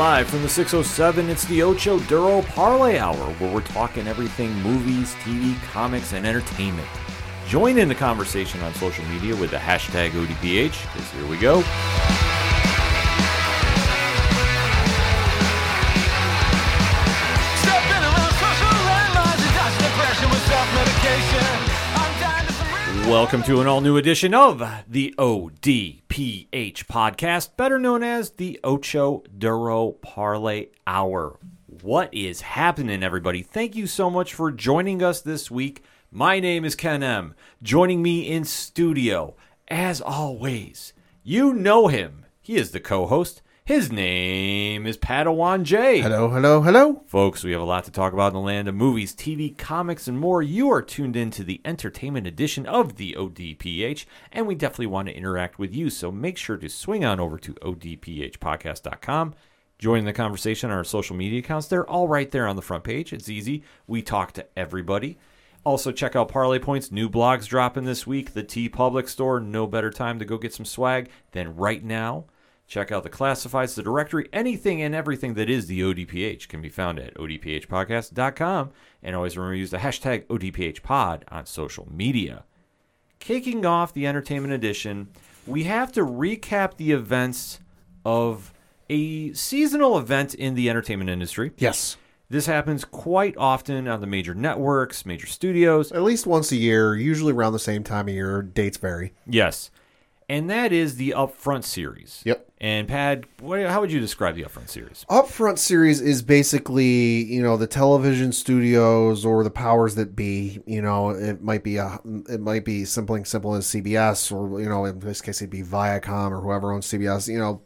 Live from the 607, it's the Ocho Duro Parlay Hour, where we're talking everything movies, TV, comics, and entertainment. Join in the conversation on social media with the hashtag ODPH, because here we go. Welcome to an all new edition of the ODPH podcast, better known as the Ocho Duro Parlay Hour. What is happening, everybody? Thank you so much for joining us this week. My name is Ken M. Joining me in studio, as always, you know him. He is the co host. His name is Padawan J. Hello, hello, hello. Folks, we have a lot to talk about in the land of movies, TV, comics, and more. You are tuned in to the entertainment edition of the ODPH, and we definitely want to interact with you. So make sure to swing on over to odphpodcast.com. Join the conversation on our social media accounts. They're all right there on the front page. It's easy. We talk to everybody. Also, check out Parlay Points. New blogs dropping this week. The TeePublic Store. No better time to go get some swag than right now. Check out the classifieds, the directory, anything and everything that is the ODPH can be found at odphpodcast.com. And always remember to use the hashtag ODPHpod on social media. Kicking off the entertainment edition, we have to recap the events of a seasonal event in the entertainment industry. Yes. This happens quite often on the major networks, major studios. At least once a year, usually around the same time of year. Dates vary. Yes. And that is the Upfront series. Yep. And Pad, what, how would you describe the Upfront series? Upfront series is basically, you know, the television studios or the powers that be. You know, it might be a, it might be something simple as CBS, or you know, in this case, it'd be Viacom or whoever owns CBS. You know,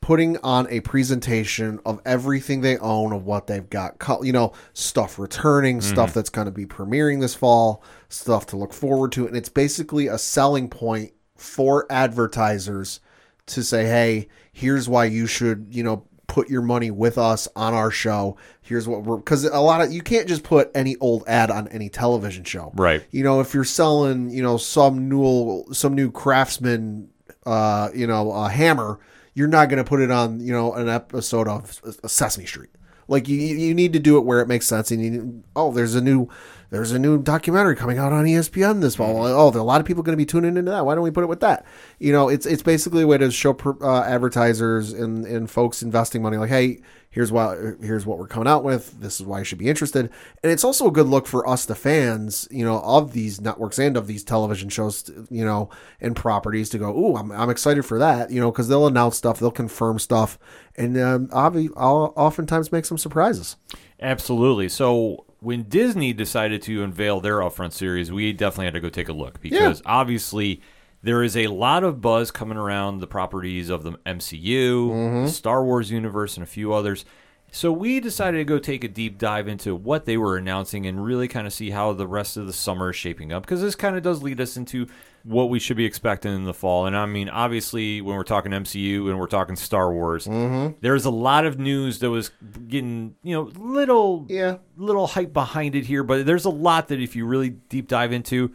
putting on a presentation of everything they own, of what they've got. You know, stuff returning, mm-hmm. stuff that's going to be premiering this fall, stuff to look forward to, and it's basically a selling point for advertisers to say, hey, here's why you should, you know, put your money with us on our show. Here's what we're because a lot of you can't just put any old ad on any television show. Right. You know, if you're selling, you know, some new some new craftsman uh, you know, a hammer, you're not going to put it on, you know, an episode of Sesame Street. Like you, you need to do it where it makes sense. And you, oh, there's a new, there's a new documentary coming out on ESPN this fall. Oh, there are a lot of people going to be tuning into that. Why don't we put it with that? You know, it's it's basically a way to show per- uh, advertisers and and folks investing money like, hey, here's why here's what we're coming out with. This is why you should be interested. And it's also a good look for us, the fans, you know, of these networks and of these television shows, you know, and properties to go, ooh, I'm I'm excited for that, you know, because they'll announce stuff, they'll confirm stuff, and um, obvi- I'll oftentimes make some surprises. Absolutely. So when Disney decided to unveil their upfront series, we definitely had to go take a look because obviously there is a lot of buzz coming around the properties of the MCU, mm-hmm. the Star Wars universe, and a few others. So we decided to go take a deep dive into what they were announcing and really kind of see how the rest of the summer is shaping up because this kind of does lead us into what we should be expecting in the fall. And I mean, obviously, when we're talking MCU and we're talking Star Wars, mm-hmm. there's a lot of news that was getting you know little Yeah. little hype behind it here, but there's a lot that if you really deep dive into,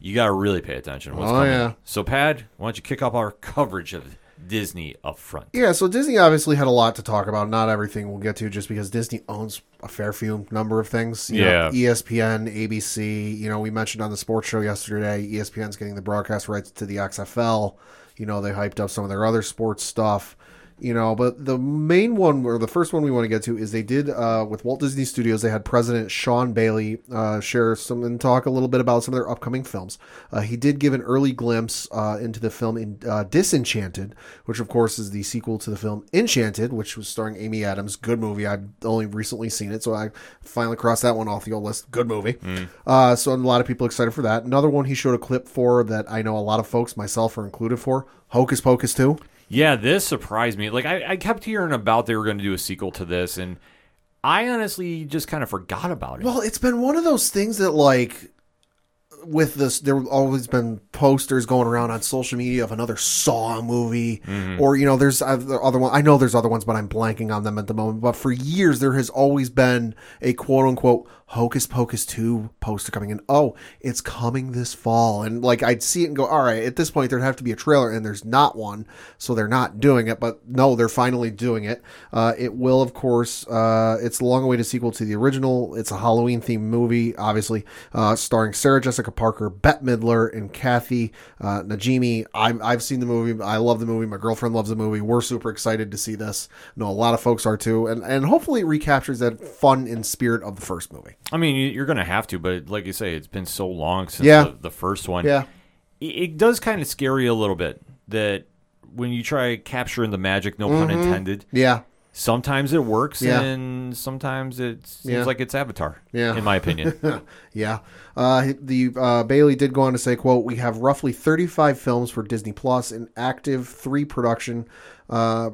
you got to really pay attention to what's Oh, coming. yeah. So, Pad, why don't you kick off our coverage of Disney up front? Yeah, so Disney obviously had a lot to talk about. Not everything we'll get to just because Disney owns a fair few number of things. You know, Yeah. ESPN, ABC, you know, we mentioned on the sports show yesterday, ESPN's getting the broadcast rights to the XFL. You know, they hyped up some of their other sports stuff. You know, but the main one or the first one we want to get to is they did uh, with Walt Disney Studios. They had President Sean Bailey uh, share some and talk a little bit about some of their upcoming films. Uh, he did give an early glimpse uh, into the film in uh, Disenchanted, which of course is the sequel to the film Enchanted, which was starring Amy Adams. Good movie. I've only recently seen it, so I finally crossed that one off the old list. Good movie. Uh, so a lot of people excited for that. Another one he showed a clip for that I know a lot of folks, myself, are included for. Hocus Pocus 2. Yeah, this surprised me. Like I, I kept hearing about they were going to do a sequel to this, and I honestly just kind of forgot about it. Well, it's been one of those things that like with this there have always been posters going around on social media of another Saw movie mm-hmm. or you know there's other other one I know there's other ones but I'm blanking on them at the moment but for years there has always been a quote unquote Hocus Pocus 2 poster coming in. Oh, it's coming this fall. And like I'd see it and go, all right, at this point there'd have to be a trailer and there's not one. So they're not doing it, but no, they're finally doing it. Uh, it will, of course, uh, it's a long awaited sequel to the original. It's a Halloween themed movie, obviously, uh, starring Sarah Jessica Parker, Bette Midler, and Kathy uh, Najimy. I'm, I've seen the movie. I love the movie. My girlfriend loves the movie. We're super excited to see this. I know a lot of folks are too. And, and hopefully it recaptures that fun and spirit of the first movie. I mean, you- you're going to have to, but like you say, it's been so long since Yeah. the, the first one. Yeah. It, it does kind of scare you a little bit that when you try capturing the magic, no pun intended, Yeah. sometimes it works Yeah. and sometimes it seems Yeah. like it's Avatar, Yeah. in my opinion. yeah. Uh, the uh, Bailey did go on to say, "quote We have roughly 35 films for Disney Plus in active three production, uh,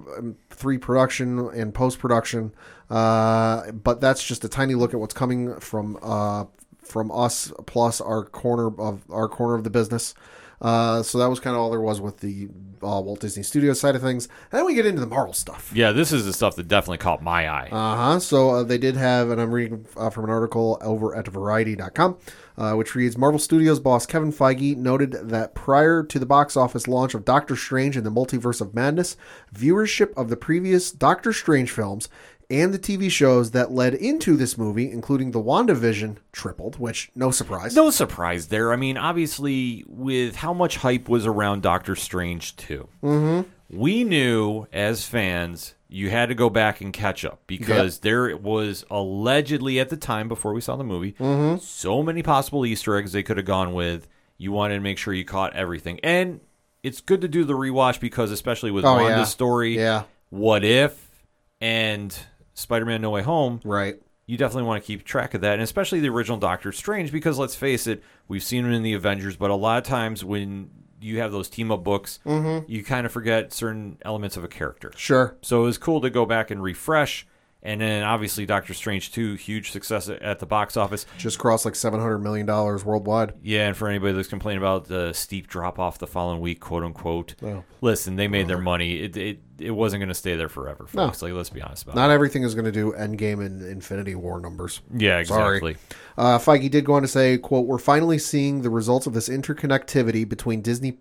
three production and post production, uh, but that's just a tiny look at what's coming from uh, from us plus our corner of our corner of the business." Uh, so that was kind of all there was with the uh, Walt Disney Studios side of things. And then we get into the Marvel stuff. yeah, this is the stuff that definitely caught my eye. Uh huh. So uh, they did have, and I'm reading uh, from an article over at Variety.com, uh, which reads Marvel Studios boss Kevin Feige noted that prior to the box office launch of Doctor Strange and the Multiverse of Madness, viewership of the previous Doctor Strange films and the TV shows that led into this movie, including the WandaVision, tripled, which, no surprise. no surprise there. I mean, obviously, with how much hype was around Doctor Strange 2, mm-hmm. we knew as fans you had to go back and catch up because there was allegedly at the time before we saw the movie so many possible Easter eggs they could have gone with. You wanted to make sure you caught everything. And it's good to do the rewatch because, especially with Oh, Wanda's yeah. story, Yeah. What If, and Spider Man No Way Home, Right. you definitely want to keep track of that, and especially the original Doctor Strange, because let's face it, we've seen him in the Avengers, but a lot of times when you have those team up books, mm-hmm. you kind of forget certain elements of a character. Sure. So it was cool to go back and refresh. And then obviously Doctor Strange 2, huge success at the box office. Just crossed like $700 million worldwide. Yeah, and for anybody that's complaining about the steep drop off the following week, quote unquote, Oh. listen, they made their money. It it, it wasn't going to stay there forever, No. Like, let's be honest about it. Not everything is going to do Endgame and Infinity War numbers. Yeah, exactly. Uh, Feige did go on to say, "quote We're finally seeing the results of this interconnectivity between Disney,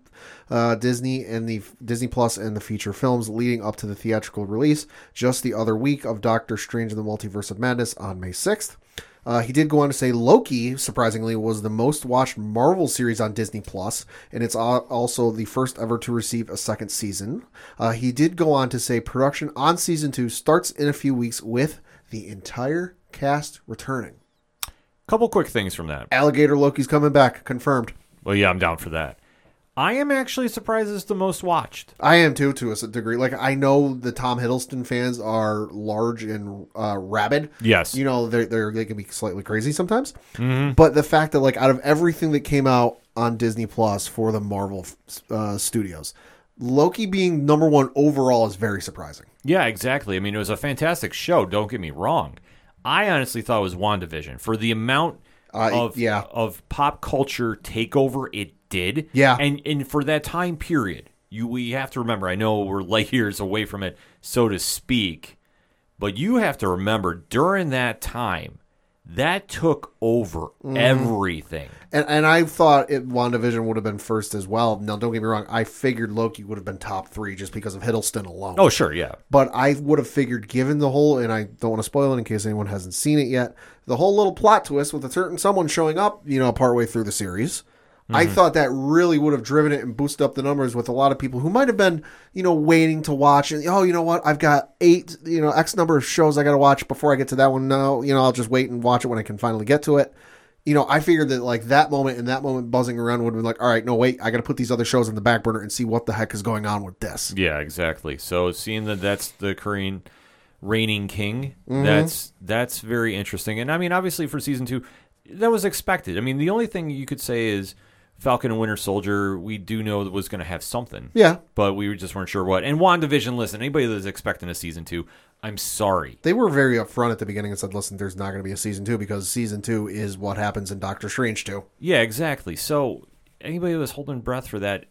uh, Disney and the Disney Plus and the feature films leading up to the theatrical release just the other week of Doctor Strange and the Multiverse of Madness on May sixth. Uh, he did go on to say Loki, surprisingly, was the most watched Marvel series on Disney Plus, and it's also the first ever to receive a second season. Uh, he did go on to say production on season two starts in a few weeks with the entire cast returning. Couple quick things from that. Alligator Loki's coming back, confirmed. Well, yeah, I'm down for that. I am actually surprised it's the most watched. I am too, to a degree. Like I know the Tom Hiddleston fans are large and uh, rabid. Yes. you know they're they can be slightly crazy sometimes. But the fact that like out of everything that came out on Disney Plus for the Marvel uh, studios, Loki being number one overall is very surprising. Yeah, exactly. I mean, it was a fantastic show. Don't get me wrong. I honestly thought it was WandaVision for the amount Uh, of yeah. of pop culture takeover it did. Yeah. and and for that time period, you we have to remember. I know we're light years away from it, so to speak, but you have to remember during that time that took over Mm-hmm. everything. And and I thought it WandaVision would have been first as well. Now don't get me wrong, I figured Loki would have been top three just because of Hiddleston alone. Oh, sure, yeah. But I would have figured, given the whole, and I don't want to spoil it in case anyone hasn't seen it yet, the whole little plot twist with a certain someone showing up, you know, partway through the series. I thought that really would have driven it and boosted up the numbers with a lot of people who might have been, you know, waiting to watch. And oh, you know what? I've got eight, you know, X number of shows I got to watch before I get to that one. No, you know, I'll just wait and watch it when I can finally get to it. You know, I figured that like that moment and that moment buzzing around would have been like, all right, no, wait, I got to put these other shows in the back burner and see what the heck is going on with this. Yeah, exactly. So seeing that that's the Korean reigning king, Mm-hmm. that's that's very interesting. And I mean, obviously for season two, that was expected. I mean, the only thing you could say is Falcon and Winter Soldier. We do know that was going to have something. Yeah, But we just weren't sure what. And WandaVision, listen, anybody that's expecting a season two, I'm sorry. they were very upfront at the beginning and said, "Listen, there's not going to be a season two because season two is what happens in Doctor Strange two. Yeah, exactly. So anybody that's holding breath for that,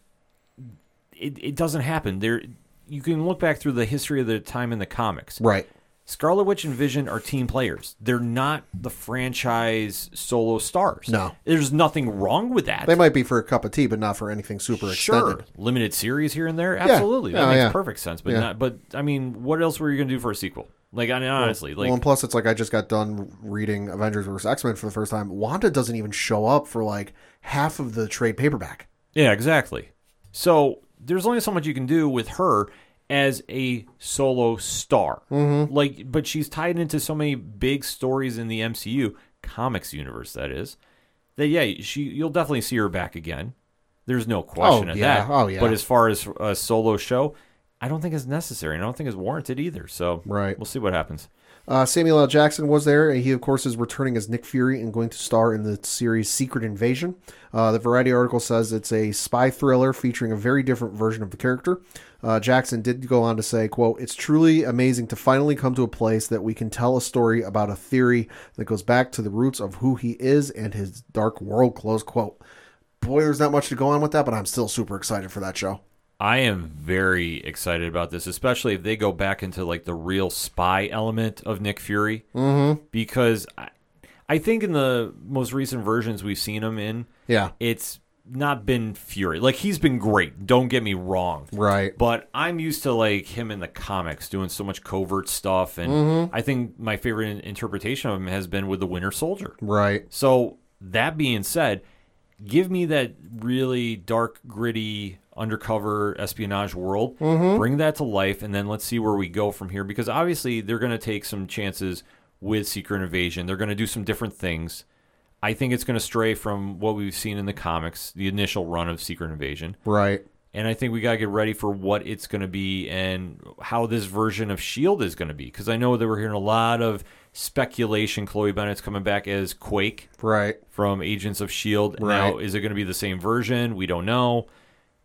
it, it doesn't happen. There, you can look back through the history of the time in the comics. Right. Scarlet Witch and Vision are team players. They're not the franchise solo stars. No. There's nothing wrong with that. They might be for a cup of tea, but not for anything super Sure, extended. limited series here and there, absolutely. Yeah, That oh, makes yeah. perfect sense. But not. But I mean, what else were you gonna do for a sequel? Like, I mean, honestly, like, well, and plus, it's like I just got done reading Avengers vs. X Men for the first time. Wanda doesn't even show up for like half of the trade paperback. yeah, exactly. So there's only so much you can do with her as a solo star. Mm-hmm. Like, but she's tied into so many big stories in the MCU comics universe. That is, that yeah, she you'll definitely see her back again. There's no question Oh, of yeah. that. Oh, yeah. But as far as a solo show, I don't think it's necessary. and I don't think it's warranted either. So Right. we'll see what happens. Uh, Samuel L. Jackson was there. He, of course, is returning as Nick Fury and going to star in the series Secret Invasion. Uh, the Variety article says it's a spy thriller featuring a very different version of the character. Uh, Jackson did go on to say, quote, It's truly amazing to finally come to a place that we can tell a story about a theory that goes back to the roots of who he is and his dark world, close quote. Boy, there's not much to go on with that, but I'm still super excited for that show. I am very excited about this, especially if they go back into like the real spy element of Nick Fury. Mm-hmm. Because I, I think in the most recent versions we've seen him in, Yeah. it's not been Fury. Like he's been great. Don't get me wrong. Right. But I'm used to like him in the comics doing so much covert stuff, and Mm-hmm. I think my favorite interpretation of him has been with the Winter Soldier. Right. So that being said, give me that really dark, gritty, undercover espionage world. Bring that to life, and then let's see where we go from here. Because obviously, they're going to take some chances with Secret Invasion. They're going to do some different things. I think it's going to stray from what we've seen in the comics, the initial run of Secret Invasion. Right. And I think we got to get ready for what it's going to be and how this version of S.H.I.E.L.D. is going to be. Because I know that we're hearing a lot of speculation. Chloe Bennet's coming back as Quake Right. from Agents of Shield. Right. Now, is it going to be the same version? We don't know.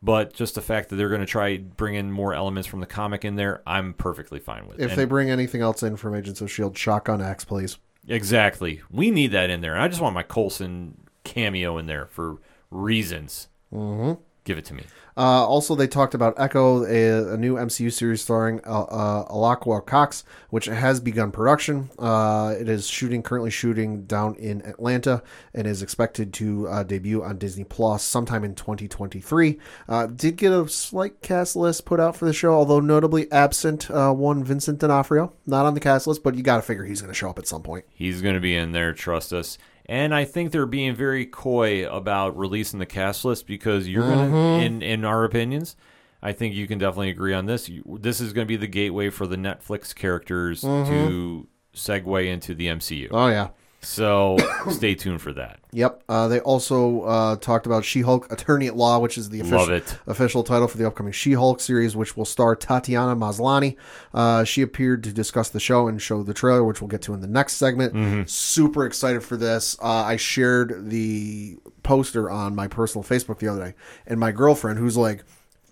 But just the fact that they're going to try bring in more elements from the comic in there, I'm perfectly fine with. If And they bring anything else in from Agents of S.H.I.E.L.D., Shotgun X, please. Exactly, we need that in there. I just want my Coulson cameo in there for reasons. Mm-hmm. Give it to me. Uh, also, they talked about Echo, a, a new MCU series starring uh, uh, Alaqua Cox, which has begun production. Uh, it is shooting currently shooting down in Atlanta and is expected to uh, debut on Disney Plus sometime in 2023. Uh, did get a slight cast list put out for the show, although notably absent uh, one Vincent D'Onofrio, not on the cast list, but you got to figure he's going to show up at some point. He's going to be in there, trust us. And I think they're being very coy about releasing the cast list because you're going to, mm-hmm. in in our opinions, I think you can definitely agree on this. You, this is going to be the gateway for the Netflix characters mm-hmm. to segue into the MCU. Oh yeah. So stay tuned for that. Yep. Uh, they also uh, talked about She-Hulk Attorney at Law, which is the official, official title for the upcoming She-Hulk series, which will star Tatiana Maslany. Uh, she appeared to discuss the show and show the trailer, which we'll get to in the next segment. Mm-hmm. Super excited for this. Uh, I shared the poster on my personal Facebook the other day, and my girlfriend, who's like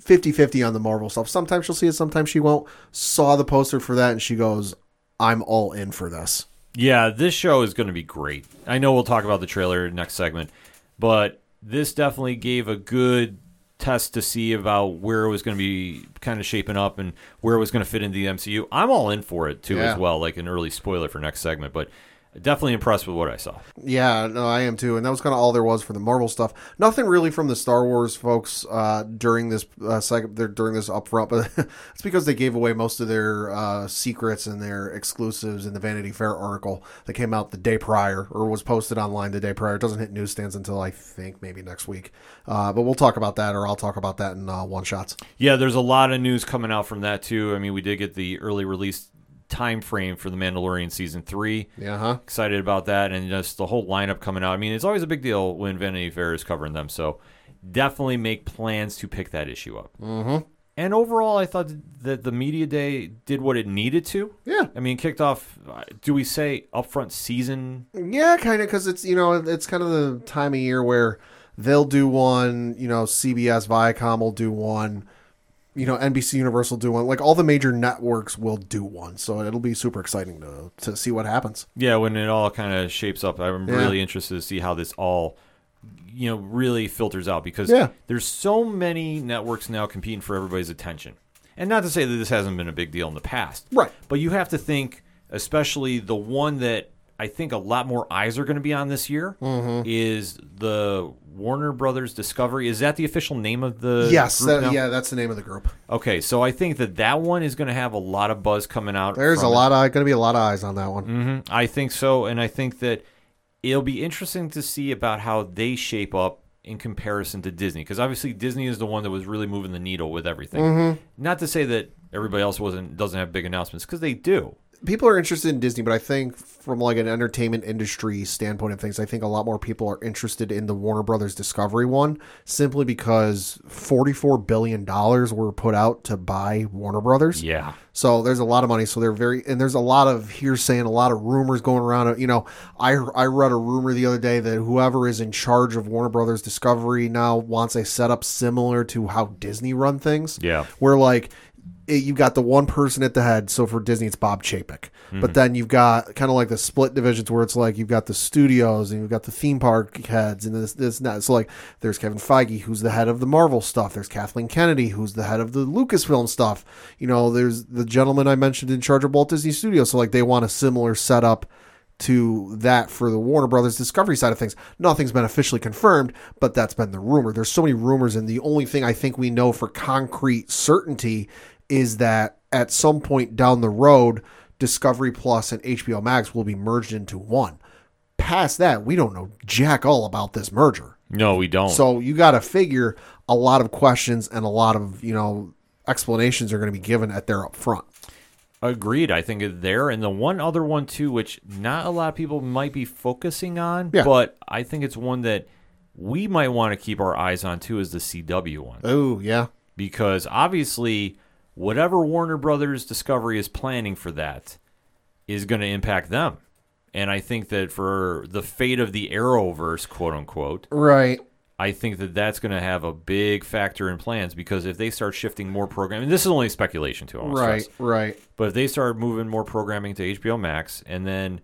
50-50 on the Marvel stuff, sometimes she'll see it, sometimes she won't, saw the poster for that, and she goes, "I'm all in for this." Yeah, this show is going to be great. I know we'll talk about the trailer next segment, but this definitely gave a good test to see about where it was going to be kind of shaping up and where it was going to fit into the MCU. I'm all in for it too Yeah. as well, like an early spoiler for next segment, but definitely impressed with what I saw. Yeah, no, I am too, and that was kind of all there was for the Marvel stuff. Nothing really from the Star Wars folks uh, during this uh, there- during this upfront, but it's because they gave away most of their uh, secrets and their exclusives in the Vanity Fair article that came out the day prior or was posted online the day prior. It doesn't hit newsstands until I think maybe next week, uh, but we'll talk about that, or I'll talk about that in uh, one shots. Yeah, there's a lot of news coming out from that too. I mean, we did get the early release time frame for the Mandalorian season 3. Yeah, huh? excited about that and just the whole lineup coming out. I mean, it's always a big deal when Vanity Fair is covering them, so definitely make plans to pick that issue up. Mm-hmm. And overall, I thought that the media day did what it needed to. Yeah. I mean, kicked off. Do we say upfront season? Yeah, kind of, because it's you know it's kind of the time of year where they'll do one. You know, CBS, Viacom will do one. You know, NBC Universal do one. Like all the major networks will do one. So it'll be super exciting to to see what happens. Yeah, when it all kind of shapes up, I'm Yeah. really interested to see how this all, you know, really filters out because Yeah. there's so many networks now competing for everybody's attention. And not to say that this hasn't been a big deal in the past, Right. But you have to think especially the one that I think a lot more eyes are going to be on this year Mm-hmm. is the Warner Brothers Discovery. Is that the official name of the yes, group that, yeah, that's the name of the group. Okay, so I think that that one is going to have a lot of buzz coming out. There's a lot of going to be a lot of eyes on that one. Mhm. I think so, and I think that it'll be interesting to see about how they shape up in comparison to Disney, because obviously Disney is the one that was really moving the needle with everything. Mm-hmm. Not to say that everybody else wasn't doesn't have big announcements, because they do. People are interested in Disney, but I think from like an entertainment industry standpoint of things, I think a lot more people are interested in the Warner Brothers Discovery one simply because forty-four billion dollars were put out to buy Warner Brothers. Yeah, So there's a lot of money. So they're very and there's a lot of hearsay and a lot of rumors going around. You know, I I read a rumor the other day that whoever is in charge of Warner Brothers Discovery now wants a setup similar to how Disney run things. Yeah. where like it, you've got the one person at the head. So for Disney, it's Bob Chapek. But mhm. then you've got kind of like the split divisions where it's like you've got the studios and you've got the theme park heads and this this and that. So like there's Kevin Feige who's the head of the Marvel stuff. There's Kathleen Kennedy who's the head of the Lucasfilm stuff. You know, there's the gentleman I mentioned in charge of Walt Disney Studios. So like they want a similar setup to that for the Warner Brothers Discovery side of things. Nothing's been officially confirmed, but that's been the rumor. There's so many rumors, and the only thing I think we know for concrete certainty is that at some point down the road, Discovery Plus and HBO Max will be merged into one. Past that, we don't know jack all about this merger. no, we don't. So you got to figure a lot of questions and a lot of you know explanations are going to be given at their up front. Agreed. I think there. And the one other one, too, which not a lot of people might be focusing on, Yeah. but I think it's one that we might want to keep our eyes on, too, is the CW one. Oh yeah, because obviously whatever Warner Brothers Discovery is planning for that is going to impact them. And I think that for the fate of the Arrowverse, quote unquote, right. I think that that's going to have a big factor in plans because if they start shifting more programming, this is only speculation too, Right, stress, right. but if they start moving more programming to HBO Max, and then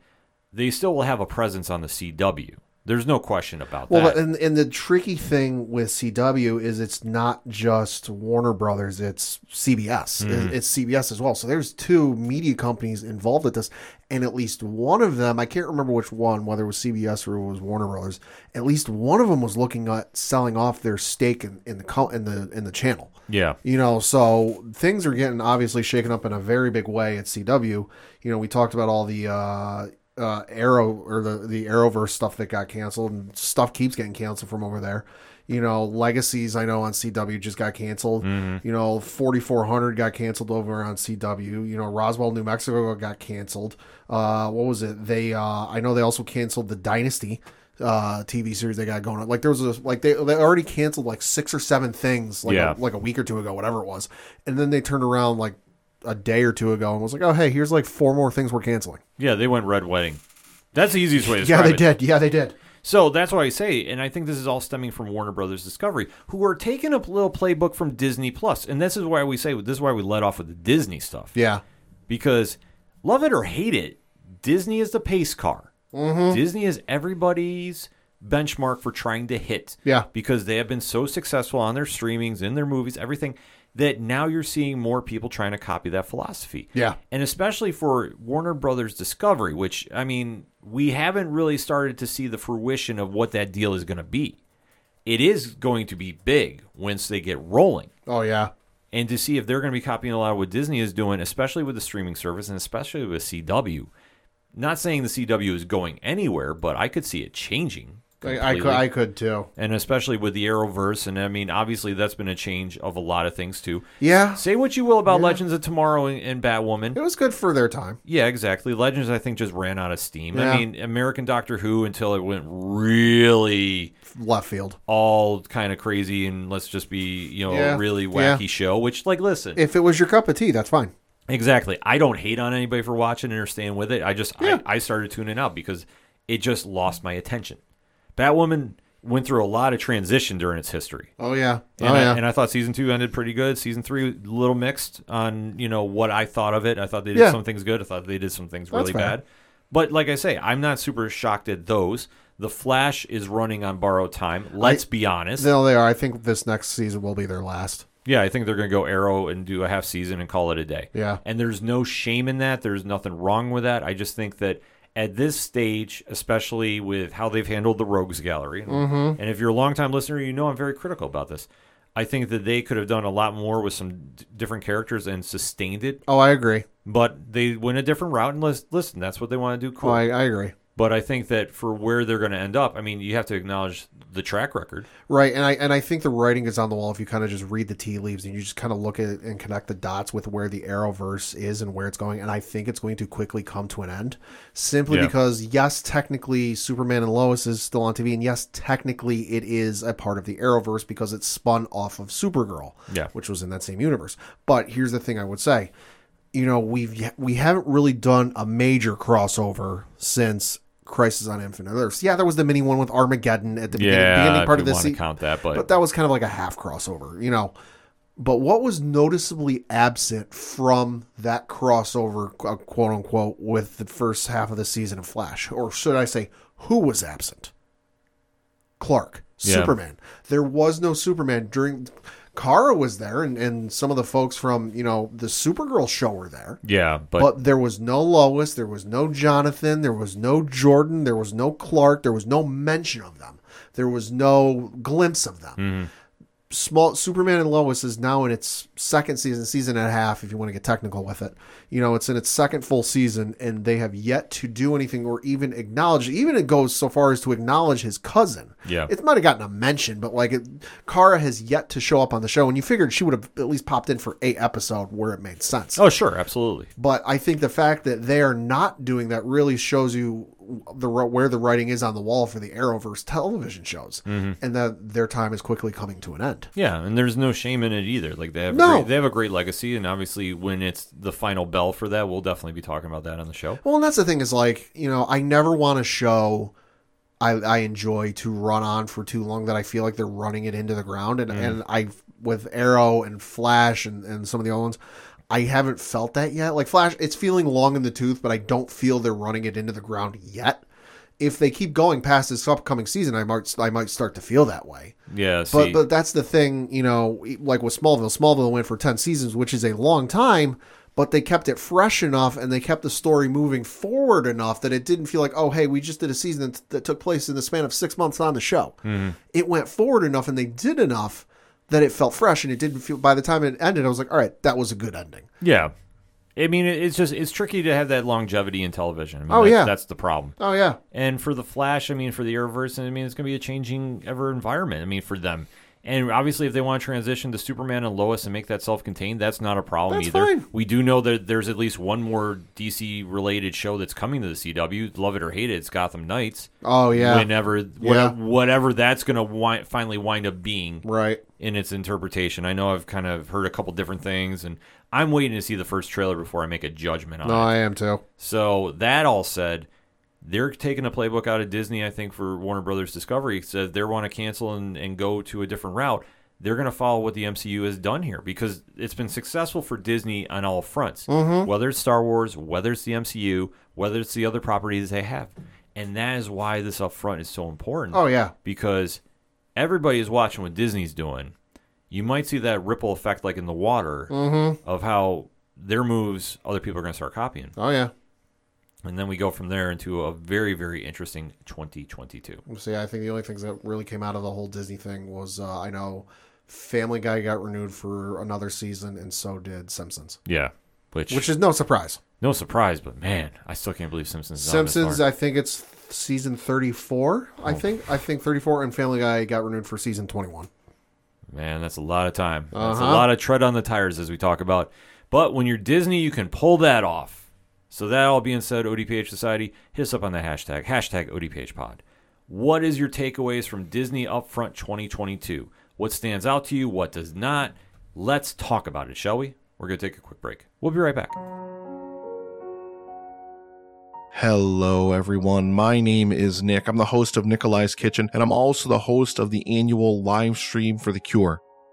they still will have a presence on the CW. There's no question about that. Well, that. and and the tricky thing with CW is it's not just Warner Brothers; it's CBS. It- It's CBS as well. So there's two media companies involved with this, and at least one of them, I can't remember which one, whether it was CBS or it was Warner Brothers. At least one of them was looking at selling off their stake in, in the in the in the channel. yeah. You know, so things are getting obviously shaken up in a very big way at CW. You know, we talked about all the uh, uh, Arrow or the the Arrowverse stuff that got canceled, and stuff keeps getting canceled from over there. You know, Legacies I know on CW just got canceled. You know, 4400 got canceled over on CW. You know, Roswell, New Mexico got canceled. Uh, what was it? They uh, I know they also canceled the Dynasty uh TV series they got going on. Like there was a like they they already canceled like six or seven things like Yeah. a, like a week or two ago, whatever it was. And then they turned around like a day or two ago and was like, "Oh, hey, here's like four more things we're canceling." Yeah, they went red wedding. That's the easiest way to Yeah, describe they it. did. Yeah, they did. So that's why I say, and I think this is all stemming from Warner Brothers Discovery, who are taking a little playbook from Disney Plus, and this is why we say this is why we let off with the Disney stuff, Yeah. because love it or hate it, Disney is the pace car. Mm-hmm. Disney is everybody's benchmark for trying to hit. Yeah. because they have been so successful on their streamings, in their movies, everything. That now you're seeing more people trying to copy that philosophy. Yeah. And especially for Warner Brothers Discovery, which, I mean, we haven't really started to see the fruition of what that deal is going to be. It is going to be big once they get rolling. Oh yeah. And to see if they're going to be copying a lot of what Disney is doing, especially with the streaming service and especially with CW. Not saying the CW is going anywhere, but I could see it changing. I, I could. I could too. and especially with the Arrowverse, and I mean, obviously that's been a change of a lot of things too. Yeah. Say what you will about Legends of Tomorrow and, and Batwoman. It was good for their time. Yeah, exactly. Legends, I think, just ran out of steam. Yeah. I mean, American Doctor Who until it went really Left field. all kind of crazy and let's just be, you know, Yeah. a really Yeah. wacky show. Which, like, listen, If it was your cup of tea, that's fine. exactly. I don't hate on anybody for watching and or staying with it. I just, Yeah. I, I started tuning out because it just lost my attention. Batwoman went through a lot of transition during its history. Oh yeah. And, oh I, yeah. and I thought season two ended pretty good. Season three, a little mixed on you know what I thought of it. I thought they did Yeah. some things good. I thought they did some things really bad. But like I say, I'm not super shocked at those. The Flash is running on borrowed time. Let's be honest. no, they are. I think this next season will be their last. Yeah, I think they're going to go Arrow and do a half season and call it a day. Yeah. And there's no shame in that. There's nothing wrong with that. I just think that at this stage, especially with how they've handled the Rogues Gallery, Mm-hmm. and if you're a longtime listener, you know I'm very critical about this. I think that they could have done a lot more with some d- different characters and sustained it, Oh, I agree. but they went a different route. And lis- listen, that's what they want to do. Cool. Oh, I, I agree. But I think that for where they're going to end up, I mean, you have to acknowledge the track record. Right, and I and I think the writing is on the wall if you kind of just read the tea leaves and you just kind of look at it and connect the dots with where the Arrowverse is and where it's going, and I think it's going to quickly come to an end, simply Yeah. because yes, technically Superman and Lois is still on TV, and yes, technically it is a part of the Arrowverse because it's spun off of Supergirl, Yeah. which was in that same universe. But here's the thing I would say, you know, we've we haven't really done a major crossover since. Crisis on Infinite Earths. Yeah, there was the mini one with Armageddon at the beginning, beginning part of the season count that, but, but that was kind of like a half crossover, you know. But what was noticeably absent from that crossover, uh, quote unquote, with the first half of the season of Flash, or should I say, who was absent? Clark, Yeah. Superman. There was no Superman during. Kara was there, and, and some of the folks from you know the Supergirl show were there. yeah, but, But there was no Lois, there was no Jonathan, there was no Jordan, there was no Clark, there was no mention of them. There was no glimpse of them. Mm-hmm. Small Superman and Lois is now in its second season, season and a half, if you want to get technical with it. You know, it's in its second full season, and they have yet to do anything or even acknowledge. Even it goes so far as to acknowledge his cousin. Yeah. it might have gotten a mention, but like it, Kara has yet to show up on the show, and you figured she would have at least popped in for a episode where it made sense. oh, sure, absolutely. But I think the fact that they are not doing that really shows you the where the writing is on the wall for the Arrowverse television shows, Mm-hmm. and that their time is quickly coming to an end. Yeah, and there's no shame in it either. Like they have, No. a great, they have a great legacy, and obviously, when it's the final bell for that, we'll definitely be talking about that on the show. Well, and that's the thing is like you know I never want a show I, I enjoy to run on for too long that I feel like they're running it into the ground, and and I with Arrow and Flash and and some of the other ones. I haven't felt that yet. Like Flash, it's feeling long in the tooth, but I don't feel they're running it into the ground yet. If they keep going past this upcoming season, I might I might start to feel that way. Yeah, see, But but that's the thing, you know, like with Smallville. Smallville went for ten seasons, which is a long time, but they kept it fresh enough and they kept the story moving forward enough that it didn't feel like, oh hey, we just did a season that, that took place in the span of six months on the show. Mm-hmm. It went forward enough and they did enough that it felt fresh and it didn't feel. By the time it ended, I was like, all right, that was a good ending. yeah. I mean, it's just it's tricky to have that longevity in television. I mean, Oh, that's, yeah. that's the problem. Oh yeah, And for the Flash, I mean, for the Arrowverse, I mean, it's going to be a changing ever environment. I mean, for them. And obviously, if they want to transition to Superman and Lois and make that self-contained, that's not a problem That's either. fine. We do know that there's at least one more DC-related show that's coming to the CW. Love it or hate it, it's Gotham Knights. oh yeah, Whenever, Yeah. whatever, whatever that's going to wi- finally wind up being right. in its interpretation. I know I've kind of heard a couple different things, and I'm waiting to see the first trailer before I make a judgment on No, it. No, I am too. So that all said, they're taking a playbook out of Disney, I think, for Warner Brothers Discovery. If they want to cancel and, and go to a different route, they're going to follow what the MCU has done here because it's been successful for Disney on all fronts. Mm-hmm. Whether it's Star Wars, whether it's the MCU, whether it's the other properties they have. And that is why this up front is so important Oh yeah, because everybody is watching what Disney's doing. You might see that ripple effect like in the water mm-hmm. of how their moves other people are going to start copying. oh yeah. And then we go from there into a very, very interesting 2022. See, I think the only things that really came out of the whole Disney thing was uh, I know Family Guy got renewed for another season, and so did Simpsons, Yeah. Which, which is no surprise. no surprise, but man, I still can't believe Simpsons is on this Simpsons. I think it's season thirty-four. I think I think thirty-four, and Family Guy got renewed for season twenty-one. Man, that's a lot of time. That's a Uh-huh. lot of tread on the tires as we talk about. But when you're Disney, you can pull that off. So that all being said, ODPH Society, hit us up on the hashtag, hashtag ODPHpod. What is your takeaways from Disney Upfront 2022? What stands out to you? What does not? Let's talk about it, shall we? We're going to take a quick break. We'll be right back. Hello, everyone. My name is Nick. I'm the host of Nikolai's Kitchen, and I'm also the host of the annual live stream for The Cure.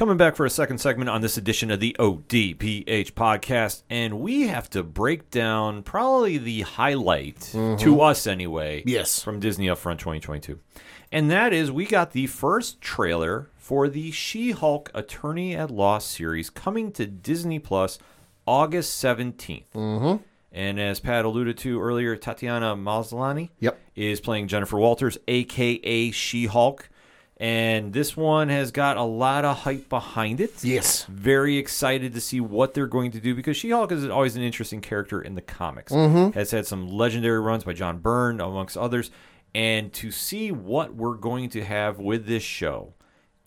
Coming back for a second segment on this edition of the ODPH podcast, and we have to break down probably the highlight to us anyway. Yes. from Disney Upfront 2022, and that is we got the first trailer for the She-Hulk Attorney at Law series coming to Disney Plus August 17th. Mm-hmm. And as Pad alluded to earlier, Tatiana Maslany Yep. is playing Jennifer Walters, aka She-Hulk. And this one has got a lot of hype behind it. Yes. Very excited to see what they're going to do because She Hulk is always an interesting character in the comics. Mm-hmm. Has had some legendary runs by John Byrne, amongst others. And to see what we're going to have with this show,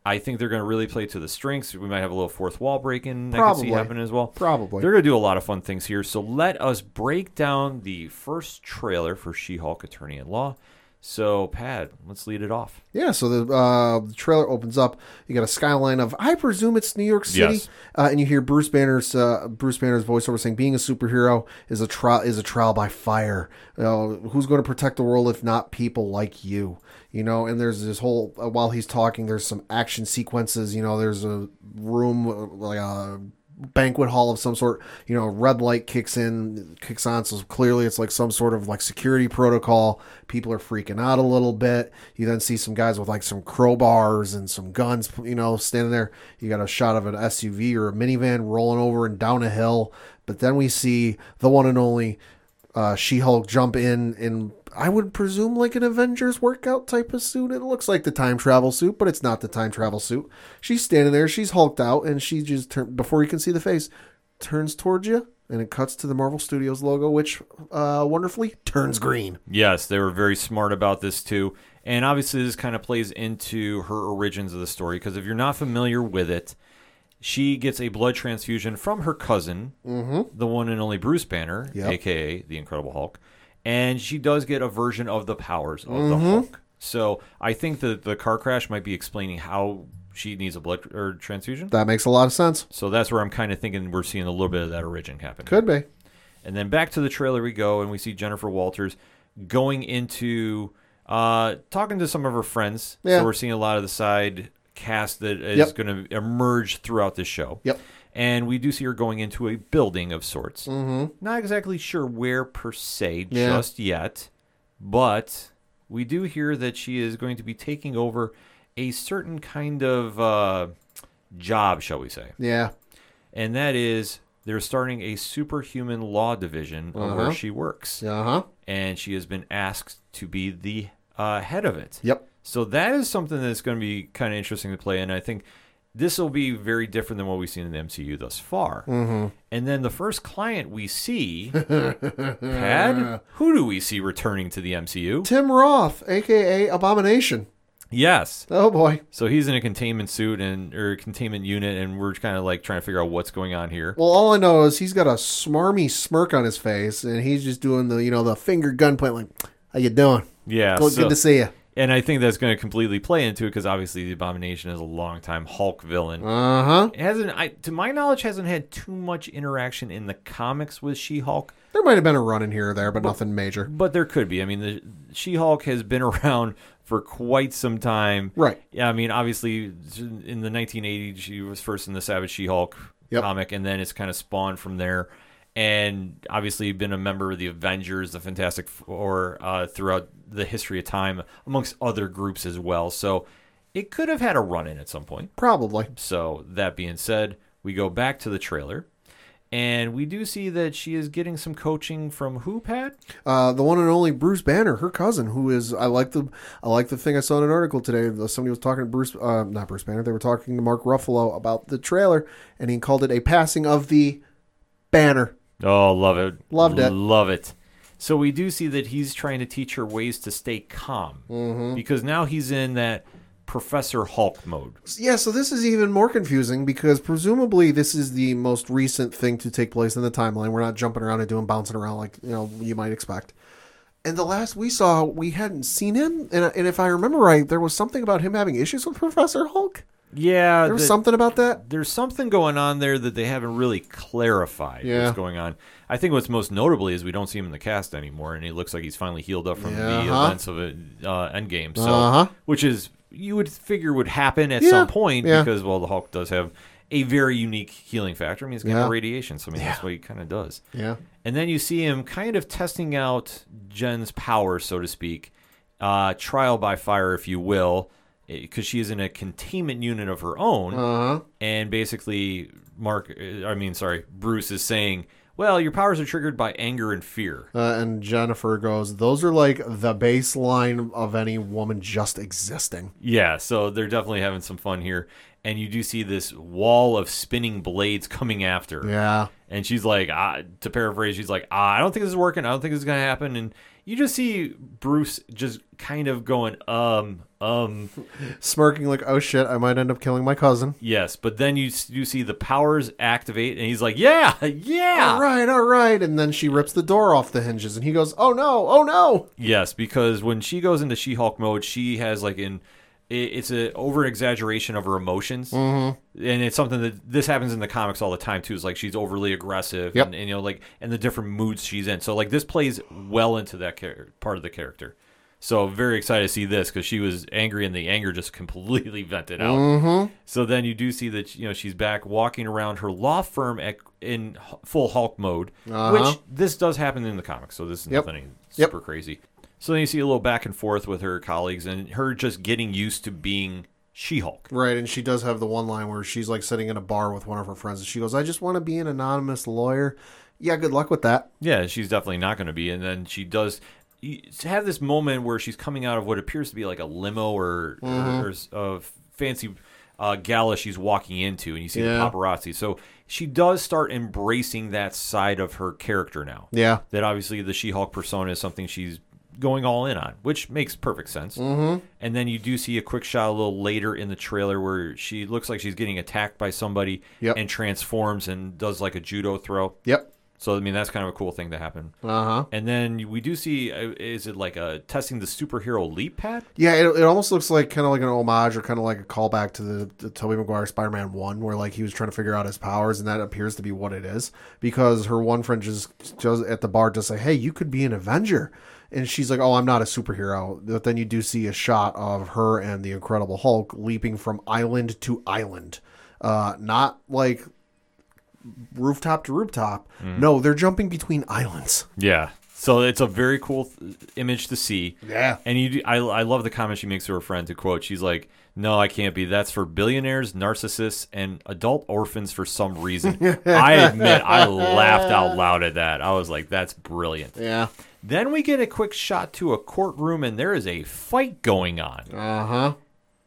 I think they're going to really play to the strengths. We might have a little fourth wall breaking that I can see Probably. happening as well. Probably. They're going to do a lot of fun things here. So let us break down the first trailer for She Hulk Attorney at Law. So, Pad, let's lead it off. Yeah, so the, uh, the trailer opens up. You got a skyline of, I presume it's New York City, Yes. uh, and you hear Bruce Banner's uh, Bruce Banner's voiceover saying, "Being a superhero is a trial is a trial by fire. Uh, who's going to protect the world if not people like you?" You know, and there's this whole uh, while he's talking, there's some action sequences. You know, there's a room uh, like a banquet hall of some sort. You know, red light kicks in, kicks on. So clearly, it's like some sort of like security protocol. People are freaking out a little bit. You then see some guys with like some crowbars and some guns. You know, standing there. You got a shot of an SUV or a minivan rolling over and down a hill. But then we see the one and only uh, She-Hulk jump in in I would presume like an Avengers workout type of suit. It looks like the time travel suit, but it's not the time travel suit. She's standing there, she's hulked out, and she just turn before you can see the face, turns towards you, and it cuts to the Marvel Studios logo, which uh, wonderfully turns green. Yes, they were very smart about this too. And obviously, this kind of plays into her origins of the story because if you're not familiar with it, she gets a blood transfusion from her cousin, mm-hmm. the one and only Bruce Banner, Yep. aka the Incredible Hulk, and she does get a version of the powers of the mm-hmm. Hulk. So I think that the car crash might be explaining how she needs a blood or er, transfusion. That makes a lot of sense. So that's where I'm kind of thinking we're seeing a little bit of that origin happen. Could be. And then back to the trailer we go, and we see Jennifer Walters going into uh, talking to some of her friends. Yeah. So we're seeing a lot of the side cast that is Yep. going to emerge throughout the show. Yep. And we do see her going into a building of sorts. Mm-hmm. Not exactly sure where per se Yeah. just yet, but we do hear that she is going to be taking over a certain kind of uh, job, shall we say Yeah. and that is they're starting a superhuman law division Uh-huh. where she works, Uh huh. and she has been asked to be the uh, head of it. Yep. So that is something that's going to be kind of interesting to play, and I think this will be very different than what we've seen in the MCU thus far. Mm-hmm. And then the first client we see, Pad, who do we see returning to the MCU? Tim Roth, aka Abomination. Yes. Oh boy. So he's in a containment suit and or containment unit, and we're kind of like trying to figure out what's going on here. Well, all I know is he's got a smarmy smirk on his face, and he's just doing the you know the finger gun point like, "How you doing? Yeah. So- good to see you." And I think that's going to completely play into it because obviously the Abomination is a longtime Hulk villain. Uh huh. It hasn't, I, to my knowledge, hasn't had too much interaction in the comics with She-Hulk, There might have been a run in here or there, but nothing major. but there could be. I mean, the She-Hulk has been around for quite some time. Right. Yeah. I mean, obviously, in the 1980s, she was first in the Savage She-Hulk Yep. comic, and then it's kind of spawned from there. And obviously, been a member of the Avengers, the Fantastic Four, uh, throughout the history of time, amongst other groups as well. So, it could have had a run in at some point. Probably. So that being said, we go back to the trailer, and we do see that she is getting some coaching from who, Pad? Uh, the one and only Bruce Banner, her cousin, who is I like the I like the thing I saw in an article today. Somebody was talking to Bruce, uh, not Bruce Banner. They were talking to Mark Ruffalo about the trailer, and he called it a passing of the banner. Oh, love it. Loved it. Love it. So we do see that he's trying to teach her ways to stay calm Mm-hmm. because now he's in that Professor Hulk mode. Yeah, so this is even more confusing because presumably this is the most recent thing to take place in the timeline. We're not jumping around and doing bouncing around like you know you might expect. And the last we saw, we hadn't seen him, and, and if I remember right, there was something about him having issues with Professor Hulk. Yeah, There was the- something about that. there's something going on there that they haven't really clarified Yeah. what's going on. I think what's most notably is we don't see him in the cast anymore, and he looks like he's finally healed up from the Uh-huh. events of it, uh, Endgame. So, Uh-huh. which is you would figure would happen at Yeah. some point Yeah. because well, the Hulk does have a very unique healing factor. I mean, he's got Yeah. radiation, so I mean that's what he kind of does. Yeah. And then you see him kind of testing out Jen's power, so to speak, uh, trial by fire, if you will, because she is in a containment unit of her own. Uh huh. And basically, Mark, uh, I mean, sorry, Bruce is saying, well, your powers are triggered by anger and fear. Uh, and Jennifer goes, "Those are like the baseline of any woman just existing." Yeah, so they're definitely having some fun here. And you do see this wall of spinning blades coming after. Yeah. And she's like, ah, to paraphrase, she's like, ah, I don't think this is working. I don't think this is going to happen. And you just see Bruce just kind of going, um, um, Smirking like, "Oh shit, I might end up killing my cousin." yes. But then you, you see the powers activate, and he's like, yeah, yeah. All right, all right. And then she rips the door off the hinges, and he goes, "Oh no, oh no!" Yes, because when she goes into She-Hulk mode, she has like in it- it's a over exaggeration of her emotions, mm-hmm. and it's something that this happens in the comics all the time too. Is like she's overly aggressive, Yep. and, and you know like and the different moods she's in. So like this plays well into that char- part of the character. So very excited to see this because she was angry and the anger just completely vented out. Mm-hmm. So then you do see that you know she's back walking around her law firm at, in full Hulk mode, Uh-huh. which this does happen in the comics. So this is Yep. nothing Yep. super crazy. So then you see a little back and forth with her colleagues and her just getting used to being She-Hulk. Right, and she does have the one line where she's like sitting in a bar with one of her friends, and she goes, "I just want to be an anonymous lawyer." Yeah, good luck with that. Yeah, she's definitely not going to be. And then she does have this moment where she's coming out of what appears to be like a limo or, or, or a fancy uh, gala she's walking into, and you see Yeah. the paparazzi. So she does start embracing that side of her character now. Yeah, That obviously the She-Hulk persona is something she's going all in on, which makes perfect sense. Mm-hmm. And then you do see a quick shot a little later in the trailer where she looks like she's getting attacked by somebody Yep. and transforms and does like a judo throw. yep, So I mean that's kind of a cool thing to happen. uh huh. And then we do see uh, is it like a testing the superhero leap pad? Yeah, it, it almost looks like kind of like an homage or kind of like a callback to the, the Tobey Maguire Spider-Man one, where like he was trying to figure out his powers, and that appears to be what it is. Because her one friend just just at the bar to say, "Hey, you could be an Avenger," and she's like, "Oh, I'm not a superhero." But then you do see a shot of her and the Incredible Hulk leaping from island to island, uh, not like rooftop to rooftop. No, they're jumping between islands. Yeah. So it's a very cool th- image to see. Yeah. And you, do, I, I love the comment she makes to her friend. To quote, she's like, "No, I can't be. That's for billionaires, narcissists, and adult orphans for some reason." I admit, I laughed out loud at that. I was like, "That's brilliant." Yeah. Then we get a quick shot to a courtroom, and there is a fight going on. Uh huh.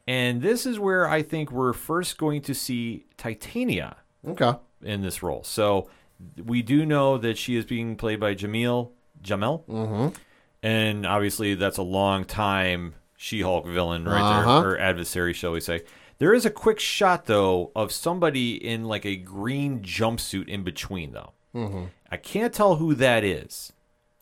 And this is where I think we're first going to see Titania Okay. in this role. So we do know that she is being played by Jameela Jamil, mm-hmm. and obviously that's a long time She-Hulk villain right Uh-huh. there, or adversary, shall we say? There is a quick shot though of somebody in like a green jumpsuit in between though. Mm-hmm. I can't tell who that is,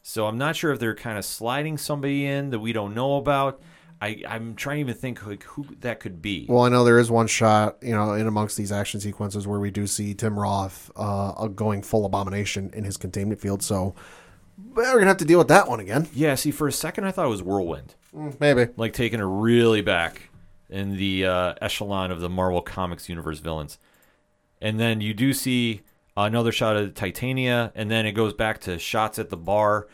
so I'm not sure if they're kind of sliding somebody in that we don't know about. I, I'm trying to even think like who that could be. Well, I know there is one shot, you know, in amongst these action sequences where we do see Tim Roth uh, going full abomination in his containment field. So we're gonna have to deal with that one again. yeah, see, for a second I thought it was Whirlwind. Maybe. like taking it really back in the uh, echelon of the Marvel Comics universe villains. And then you do see another shot of Titania, and then it goes back to shots at the bar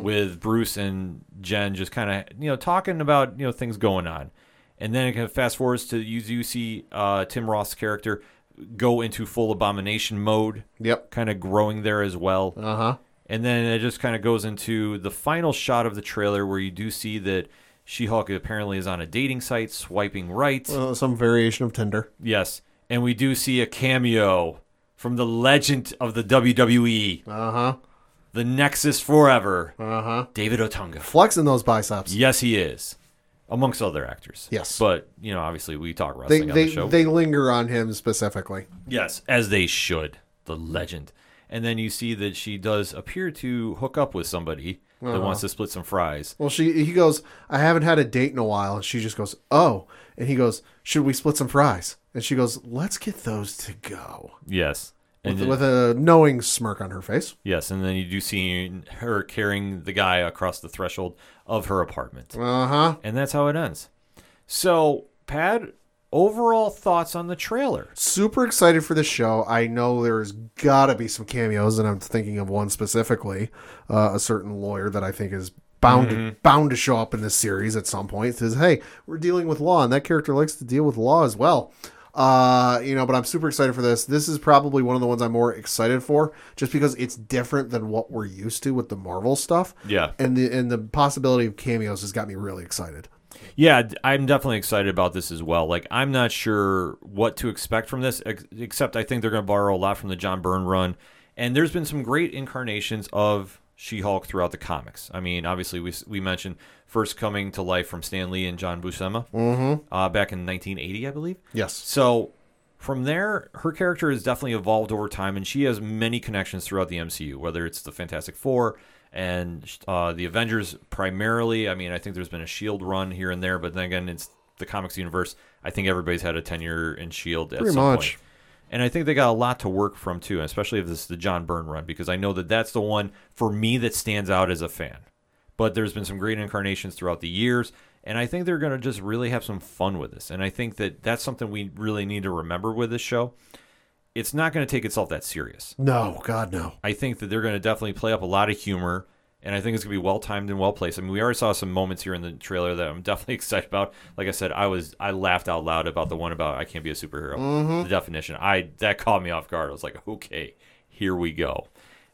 with Bruce and Jen just kind of you know talking about you know things going on. And then it kind of fast forwards to you do see uh, Tim Roth's character go into full abomination mode, Yep. kind of growing there as well. Uh huh. And then it just kind of goes into the final shot of the trailer where you do see that She Hulk apparently is on a dating site swiping right. Uh, some variation of Tinder. yes. And we do see a cameo from the legend of the WWE, Uh huh. the Nexus Forever, Uh huh. David Otunga. Flexing those biceps. Yes, he is. Amongst other actors. Yes. But, you know, obviously we talk They wrestling on they the show. they linger on him specifically. Yes, as they should. The legend. And then you see that she does appear to hook up with somebody Uh-huh. that wants to split some fries. Well, she he goes, I haven't had a date in a while, and she just goes, oh, and he goes, should we split some fries? And she goes, let's get those to go. Yes. And With, with a knowing smirk on her face. yes, and then you do see her carrying the guy across the threshold of her apartment. Uh huh. And that's how it ends. So, Pad, overall thoughts on the trailer? Super excited for the show. I know there's got to be some cameos, and I'm thinking of one specifically, uh, a certain lawyer that I think is bound to, bound to show up in this series at some point. Says, "Hey, we're dealing with law, and that character likes to deal with law as well." Uh, you know, but I'm super excited for this. This is probably one of the ones I'm more excited for, just because it's different than what we're used to with the Marvel stuff. Yeah. and the and the possibility of cameos has got me really excited. Yeah, I'm definitely excited about this as well. Like, I'm not sure what to expect from this, ex- except I think they're going to borrow a lot from the John Byrne run. And there's been some great incarnations of She-Hulk throughout the comics. I mean, obviously, we, we mentioned first coming to life from Stan Lee and John Buscema uh, back in 1980, I believe. Yes. So from there, her character has definitely evolved over time, and she has many connections throughout the MCU, whether it's the Fantastic Four and uh, the Avengers primarily. I mean, I think there's been a Shield run here and there, but then again, it's the comics universe. I think everybody's had a tenure in Shield at Pretty some much. point. And I think they got a lot to work from too, especially if this is the John Byrne run, because I know that that's the one for me that stands out as a fan. But there's been some great incarnations throughout the years, and I think they're going to just really have some fun with this. And I think that that's something we really need to remember with this show. It's not going to take itself that serious. No, God, no. I think that they're going to definitely play up a lot of humor, and I think it's going to be well timed and well placed. I mean, we already saw some moments here in the trailer that I'm definitely excited about. Like I said, I was I laughed out loud about the one about I can't be a superhero. Mm-hmm. The definition, I that caught me off guard. I was like, okay, here we go.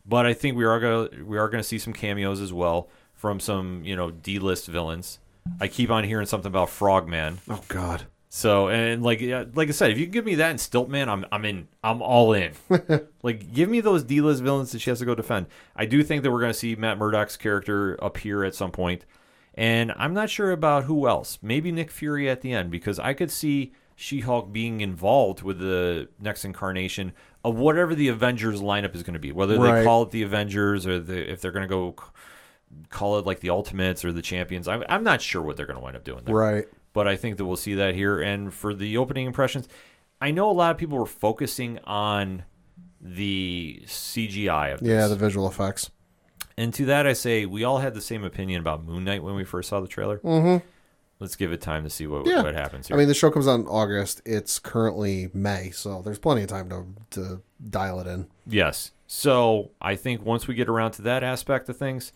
But I think we are gonna we are gonna see some cameos as well from some you know D list villains. I keep on hearing something about Frogman. Oh God. So and like yeah, like I said, if you can give me that in Stiltman, I'm I'm in. I'm all in. like give me those D-list villains that she has to go defend. I do think that we're going to see Matt Murdock's character appear at some point, and I'm not sure about who else. Maybe Nick Fury at the end because I could see She-Hulk being involved with the next incarnation of whatever the Avengers lineup is going to be. Whether Right. they call it the Avengers or the, if they're going to go call it like the Ultimates or the Champions. I'm I'm not sure what they're going to wind up doing there Right. But I think that we'll see that here. And for the opening impressions, I know a lot of people were focusing on the CGI of this. Yeah, the visual effects. and to that, I say we all had the same opinion about Moon Knight when we first saw the trailer. Mm-hmm. Let's give it time to see what, Yeah. what happens here. I mean, the show comes out in August. It's currently May, so there's plenty of time to to dial it in. Yes. So I think once we get around to that aspect of things,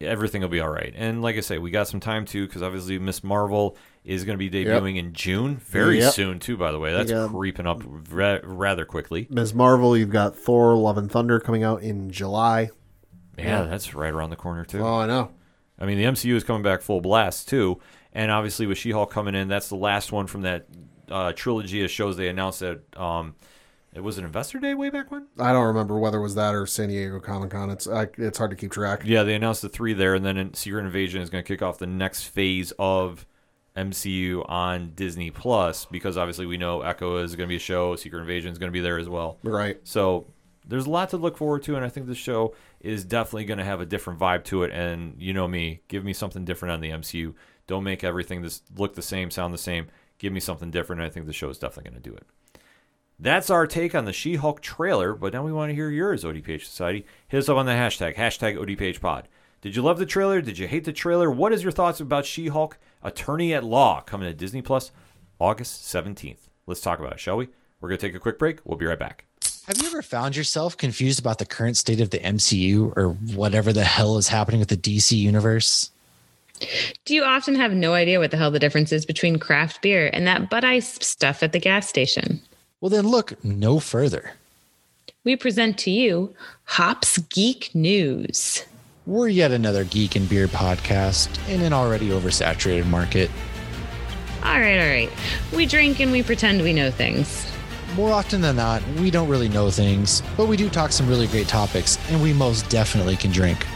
everything will be all right. And like I say, we got some time too, because obviously Miss Marvel is going to be debuting in June, very Yep. soon too. By the way, that's Yeah. creeping up ra- rather quickly. Ms. Marvel, you've got Thor: Love and Thunder coming out in July. Yeah, that's right around the corner too. Oh, I know. I mean, the MCU is coming back full blast too, and obviously with She-Hulk coming in, that's the last one from that uh, trilogy of shows they announced that um, it was an Investor Day way back when. I don't remember whether it was that or San Diego Comic Con. It's I, it's hard to keep track. Yeah, they announced the three there, and then in Secret Invasion is going to kick off the next phase of MCU on Disney Plus because obviously we know Echo is going to be a show, Secret Invasion is going to be there as well. Right. So there's a lot to look forward to, and I think the show is definitely going to have a different vibe to it. And you know me, give me something different on the MCU. Don't make everything this look the same, sound the same. Give me something different. And I think the show is definitely going to do it. That's our take on the She-Hulk trailer, but now we want to hear yours, ODPH Society. Hit us up on the hashtag, hashtag ODPHpod. Did you love the trailer? Did you hate the trailer? What is your thoughts about She-Hulk Attorney at Law coming to Disney Plus August 17th? Let's talk about it, shall we? We're going to take a quick break. We'll be right back. Have you ever found yourself confused about the current state of the MCU or whatever the hell is happening with the DC universe? Do you often have no idea what the hell the difference is between craft beer and that Bud Ice stuff at the gas station? Well, then look no further. We present to you Hops Geek News. We're yet another geek and beer podcast in an already oversaturated market. All right, all right. We drink and we pretend we know things. More often than not, we don't really know things, but we do talk some really great topics, and we most definitely can drink.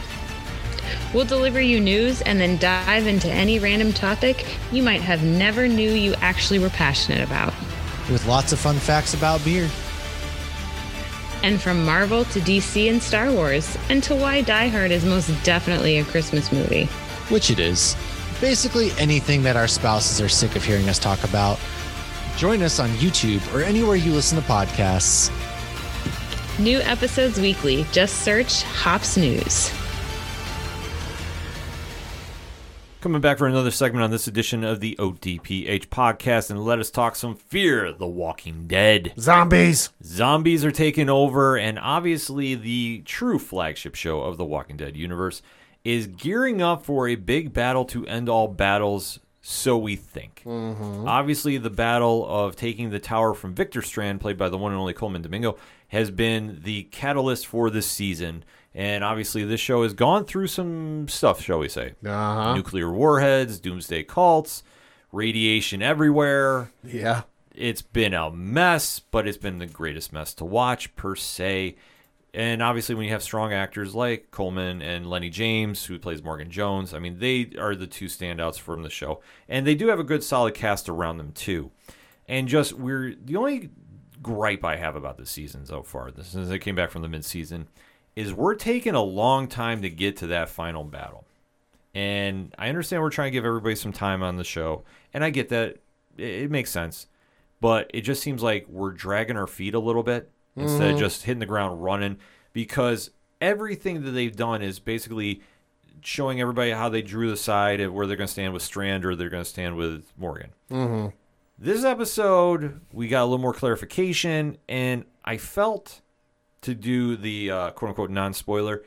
We'll deliver you news and then dive into any random topic you might have never knew you actually were passionate about. With lots of fun facts about beer. And from Marvel to DC and Star Wars, and to why Die Hard is most definitely a Christmas movie. which it is. Basically, anything that our spouses are sick of hearing us talk about. Join us on YouTube or anywhere you listen to podcasts. New episodes weekly. Just search Hops News. Coming back for another segment on this edition of the ODPH podcast, and let us talk some Fear the Walking Dead. Zombies. Zombies are taking over, and obviously, the true flagship show of the Walking Dead universe is gearing up for a big battle to end all battles, so we think. Mm-hmm. Obviously, the battle of taking the tower from Victor Strand, played by the one and only Colman Domingo, has been the catalyst for this season. And obviously, this show has gone through some stuff, shall we say? Uh-huh. Nuclear warheads, doomsday cults, radiation everywhere Yeah. it's been a mess, but it's been the greatest mess to watch per se. And obviously, when you have strong actors like Colman and Lenny James, who plays Morgan Jones, I mean, they are the two standouts from the show. And they do have a good, solid cast around them, too. And just, we're the only gripe I have about this season so far, since I came back from the mid season, is we're taking a long time to get to that final battle. And I understand we're trying to give everybody some time on the show, and I get that. It, it makes sense. But it just seems like we're dragging our feet a little bit instead of just hitting the ground running because everything that they've done is basically showing everybody how they drew the side of where they're going to stand with Strand or they're going to stand with Morgan. Mm-hmm. This episode, we got a little more clarification, and I felt to do the uh, quote unquote non spoiler,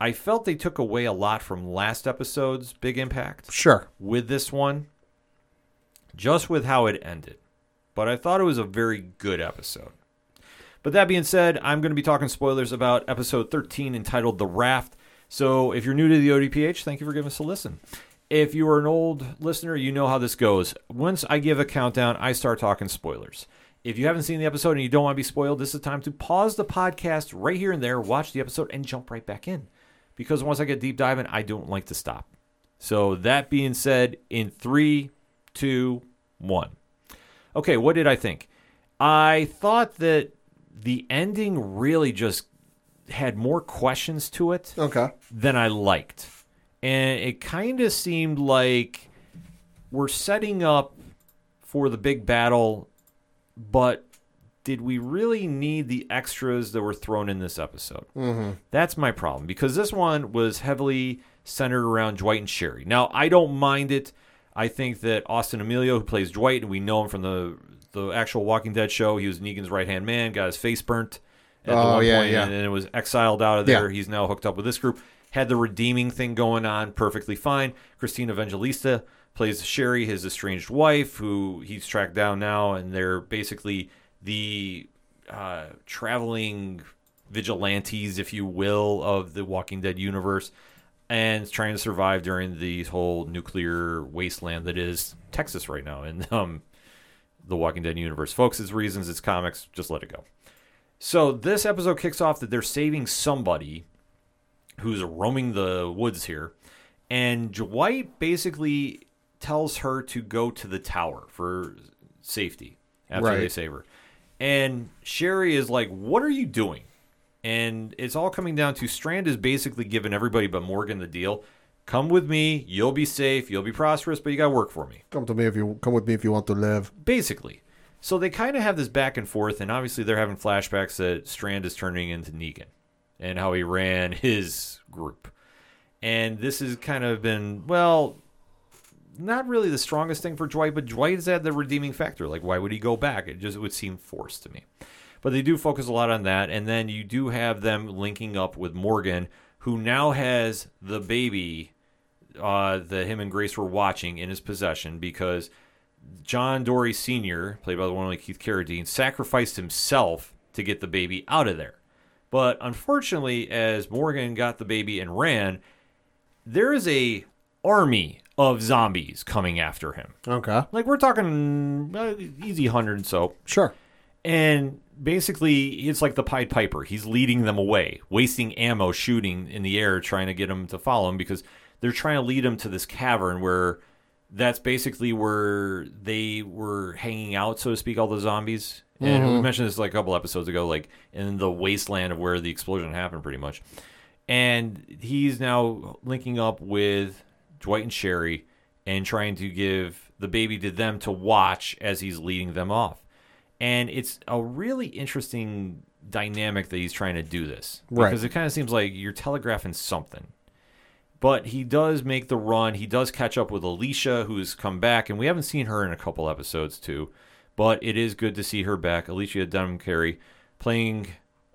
I felt they took away a lot from last episode's big impact Sure. with this one, just with how it ended. But I thought it was a very good episode. But that being said, I'm going to be talking spoilers about episode 13 entitled The Raft. So if you're new to the ODPH, thank you for giving us a listen. If you are an old listener, you know how this goes. Once I give a countdown, I start talking spoilers. If you haven't seen the episode and you don't want to be spoiled, this is time to pause the podcast right here and there, watch the episode, and jump right back in. Because once I get deep diving, I don't like to stop. So that being said, in three, two, one. Okay, what did I think? I thought that the ending really just had more questions to it Okay. than I liked. And it kind of seemed like we're setting up for the big battle, but did we really need the extras that were thrown in this episode? Mm-hmm. That's my problem because this one was heavily centered around Dwight and Sherry. Now, I don't mind it. I think that Austin Amelio, who plays Dwight, and we know him from the the actual Walking Dead show, he was Negan's right hand man, got his face burnt at the Oh, one yeah, point, yeah. and then it was exiled out of there. Yeah. He's now hooked up with this group. Had the redeeming thing going on perfectly fine. Christina Evangelista plays Sherry, his estranged wife, who he's tracked down now, and they're basically the uh, traveling vigilantes, if you will, of the Walking Dead universe, and trying to survive during the whole nuclear wasteland that is Texas right now in um, the Walking Dead universe. Folks, it's reasons, it's comics, just let it go. So this episode kicks off that they're saving somebody who's roaming the woods here, and Dwight basically tells her to go to the tower for safety after they save her. And Sherry is like, "What are you doing?" And it's all coming down to Strand is basically giving everybody but Morgan the deal. Come with me, you'll be safe, you'll be prosperous, but you got to work for me Come to me if you come with me if you want to live. basically. So they kind of have this back and forth, and obviously they're having flashbacks that Strand is turning into Negan and how he ran his group. And this has kind of been, well, not really the strongest thing for Dwight, but Dwight has had the redeeming factor. Like, why would he go back? It just would seem forced to me. But they do focus a lot on that. And then you do have them linking up with Morgan, who now has the baby uh, that him and Grace were watching in his possession because John Dorie Sr., played by the one like Keith Carradine, sacrificed himself to get the baby out of there. But unfortunately, as Morgan got the baby and ran, there is a army of zombies coming after him. Okay. Like we're talking uh, easy hundred so. Sure. And basically, it's like the Pied Piper. He's leading them away, wasting ammo, shooting in the air, trying to get them to follow him because they're trying to lead him to this cavern where that's basically where they were hanging out, so to speak, all the zombies. And we mentioned this like a couple episodes ago, like in the wasteland of where the explosion happened, pretty much. And he's now linking up with Dwight and Sherry and trying to give the baby to them to watch as he's leading them off. And it's a really interesting dynamic that he's trying to do this. Right. Because it kind of seems like you're telegraphing something. But he does make the run. He does catch up with Alicia, who's come back, and we haven't seen her in a couple episodes too. But it is good to see her back. Alycia Debnam-Carey playing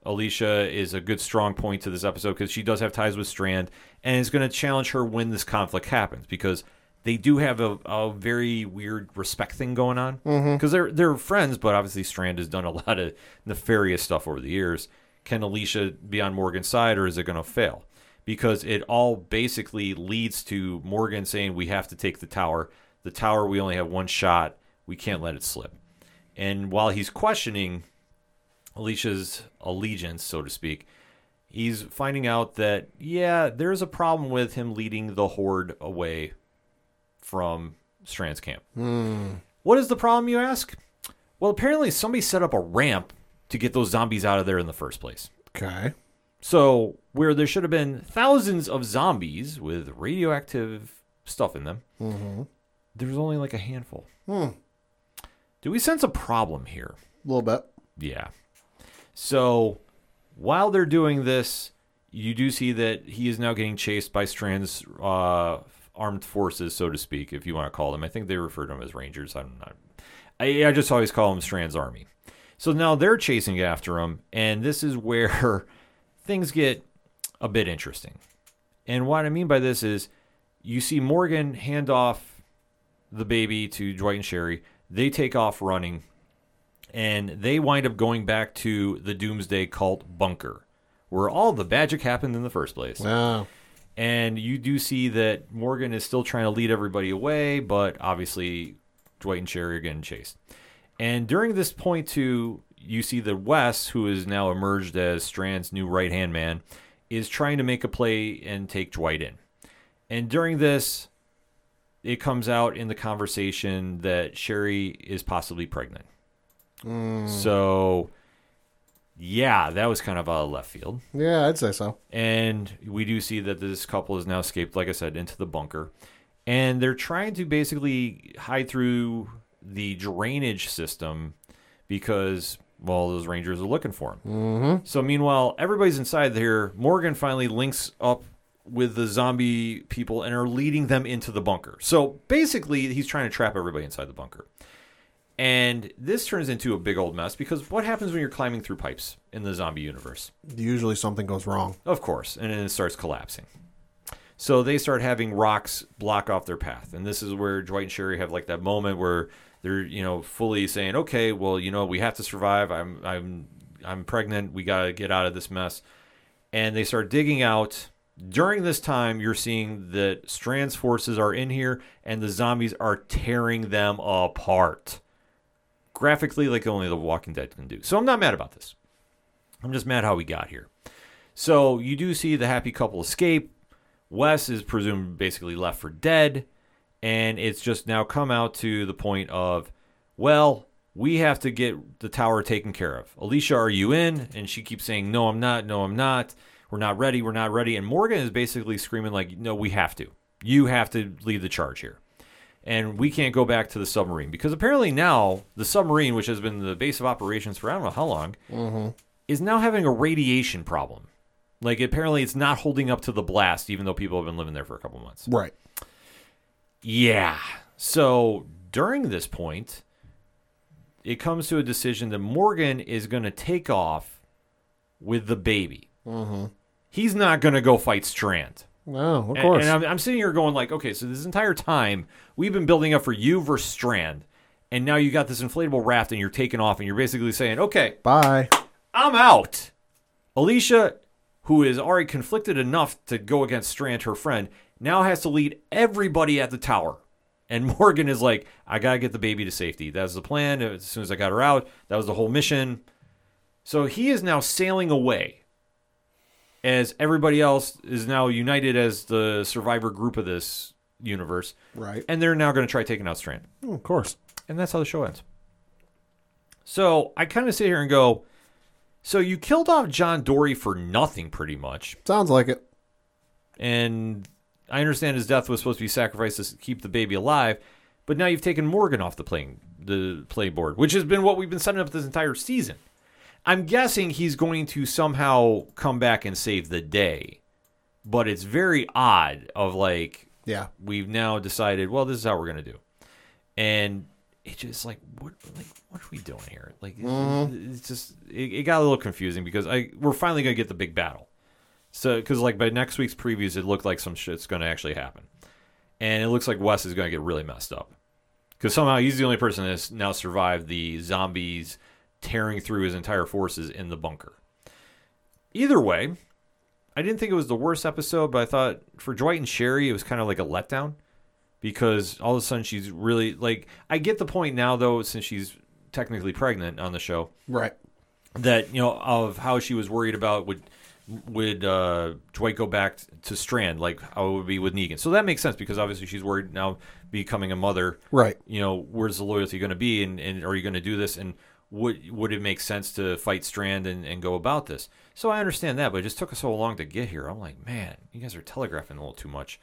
Alicia is a good strong point to this episode because she does have ties with Strand and is going to challenge her when this conflict happens because they do have a, a very weird respect thing going on mm-hmm. because they're they're friends, but obviously Strand has done a lot of nefarious stuff over the years. Can Alicia be on Morgan's side or is it going to fail? Because it all basically leads to Morgan saying we have to take the tower. The tower we only have one shot. We can't let it slip. And while he's questioning Alicia's allegiance, so to speak, he's finding out that, yeah, there's a problem with him leading the horde away from Strand's camp. Hmm. What is the problem, you ask? Well, apparently somebody set up a ramp to get those zombies out of there in the first place. Okay. So, where there should have been thousands of zombies with radioactive stuff in them, mm-hmm. there's only like a handful. Hmm. Do we sense a problem here? A little bit. Yeah. So while they're doing this, you do see that he is now getting chased by Strand's uh, armed forces, so to speak, if you want to call them. I think they refer to them as Rangers. I'm not. I, I just always call them Strand's army. So now they're chasing after him, and this is where things get a bit interesting. And what I mean by this is you see Morgan hand off the baby to Dwight and Sherry. They take off running and they wind up going back to the Doomsday Cult bunker, where all the magic happened in the first place. Wow. And you do see that Morgan is still trying to lead everybody away, but obviously Dwight and Sherry are getting chased. And during this point, too, you see that Wes, who is now emerged as Strand's new right hand man, is trying to make a play and take Dwight in. And during this, it comes out in the conversation that Sherry is possibly pregnant. So, yeah, that was kind of a left field. Yeah, I'd say so. And we do see that this couple has now escaped, like I said, into the bunker. And they're trying to basically hide through the drainage system because, well, those rangers are looking for him. Mm-hmm. So, meanwhile, everybody's inside there. Morgan finally links up with the zombie people and are leading them into the bunker. So, basically, he's trying to trap everybody inside the bunker. And this turns into a big old mess because what happens when you're climbing through pipes in the zombie universe? Usually something goes wrong. Of course, and then it starts collapsing. So they start having rocks block off their path, and this is where Dwight and Sherry have like that moment where they're you know fully saying, "Okay, well, you know, we have to survive. I'm I'm I'm pregnant. We got to get out of this mess." And they start digging out. During this time, you're seeing that Strand's forces are in here, and the zombies are tearing them apart graphically like only The Walking Dead can do. So I'm not mad about this. I'm just mad how we got here. So you do see the happy couple escape. Wes is presumed basically left for dead, and it's just now come out to the point of, well, we have to get the tower taken care of. Alicia, are you in? And she keeps saying, no, I'm not. No, I'm not. We're not ready. We're not ready. And Morgan is basically screaming like, no, we have to. You have to lead the charge here and we can't go back to the submarine because apparently now the submarine, which has been the base of operations for I don't know how long, mm-hmm. is now having a radiation problem. Like apparently it's not holding up to the blast, even though people have been living there for a couple months. Right. Yeah. So during this point, it comes to a decision that Morgan is going to take off with the baby. Mm-hmm. He's not going to go fight Strand. No, of And- course. And, I'm, I'm sitting here going like, okay, so this entire time we've been building up for you versus Strand, and now you got this inflatable raft and you're taking off, and you're basically saying, okay, Bye. I'm out. Alicia, who is already conflicted enough to go against Strand, her friend, now has to lead everybody at the tower. And Morgan is like, I gotta get the baby to safety. That was the plan. As soon as I got her out, that was the whole mission. So he is now sailing away as everybody else is now united as the survivor group of this universe. Right. And they're now going to try taking out Strand. Oh, of course. And that's how the show ends. So I kind of sit here and go, so you killed off John Dorie for nothing, pretty much. Sounds like it. And I understand his death was supposed to be sacrificed to keep the baby alive, but now you've taken Morgan off the playing the play board, which has been what we've been setting up this entire season. I'm guessing he's going to somehow come back and save the day, but it's very odd. Of like, Yeah. we've now decided, well, this is how we're gonna do, and it just like what like what are we doing here? Like mm-hmm. it's just it, it got a little confusing because I we're finally gonna get the big battle. So because like by next week's previews, it looked like some shit's gonna actually happen, and it looks like Wes is gonna get really messed up because somehow he's the only person that's now survived the zombies tearing through his entire forces in the bunker. Either way, I didn't think it was the worst episode, but I thought for Dwight and Sherry, it was kind of like a letdown because all of a sudden she's really like. I get the point now, though, since she's technically pregnant on the show, Right. that you know of how she was worried about would would uh, Dwight go back to Strand, like how it would be with Negan. So that makes sense because obviously she's worried now becoming a mother. Right. You know, where's the loyalty going to be, and, and are you going to do this? And would would it make sense to fight Strand and, and go about this? So I understand that, but it just took us so long to get here. I'm like, man, you guys are telegraphing a little too much,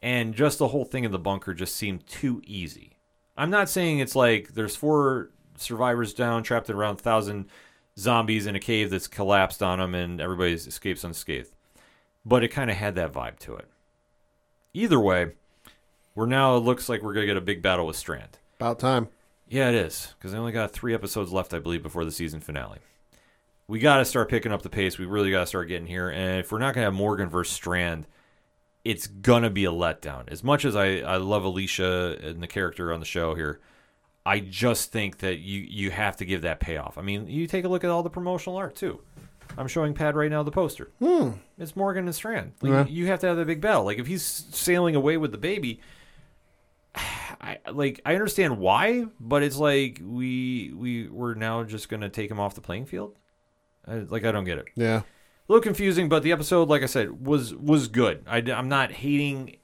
and just the whole thing in the bunker just seemed too easy. I'm not saying it's like there's four survivors down, trapped around thousand zombies in a cave that's collapsed on them, and everybody escapes unscathed. But it kind of had that vibe to it. Either way, we're now it looks like we're gonna get a big battle with Strand. About time. Yeah, it is because I only got three episodes left, I believe, before the season finale. We got to start picking up the pace. We really got to start getting here. And if we're not going to have Morgan versus Strand, it's gonna be a letdown. As much as I, I love Alicia and the character on the show here, I just think that you you have to give that payoff. I mean, you take a look at all the promotional art too. I'm showing Pad right now the poster. Hmm. It's Morgan and Strand. Like, Yeah. You have to have that big battle. Like if he's sailing away with the baby, I like I understand why, but it's like we we we're now just gonna take him off the playing field. I, like I don't get it. Yeah. A little confusing, but the episode, like I said, was was good. I, am not hating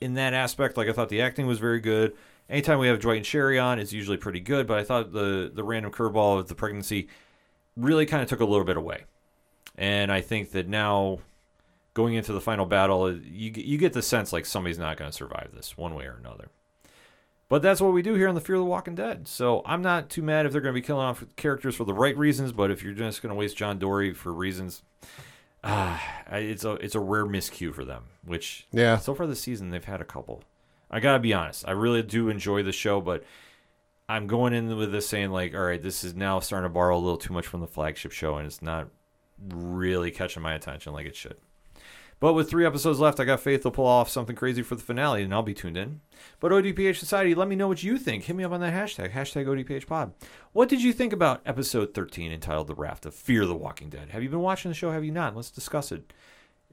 in that aspect. Like I thought the acting was very good. Anytime we have Dwight and Sherry on, it's usually pretty good. But I thought the the random curveball of the pregnancy really kind of took a little bit away. And I think that now going into the final battle, you you get the sense like somebody's not going to survive this one way or another. But that's what we do here on the Fear of the Walking Dead. So I'm not too mad if they're going to be killing off characters for the right reasons. But if you're just going to waste John Dorie for reasons, ah, it's a it's a rare miscue for them. Which Yeah. so far this season they've had a couple. I gotta be honest, I really do enjoy the show, but I'm going in with this saying like, all right, this is now starting to borrow a little too much from the flagship show, and it's not really catching my attention like it should. But with three episodes left, I got faith they'll pull off something crazy for the finale, and I'll be tuned in. But ODPH Society, let me know what you think. Hit me up on that hashtag, hashtag ODPHpod. What did you think about episode 13 entitled The Raft of Fear the Walking Dead? Have you been watching the show? Have you not? Let's discuss it.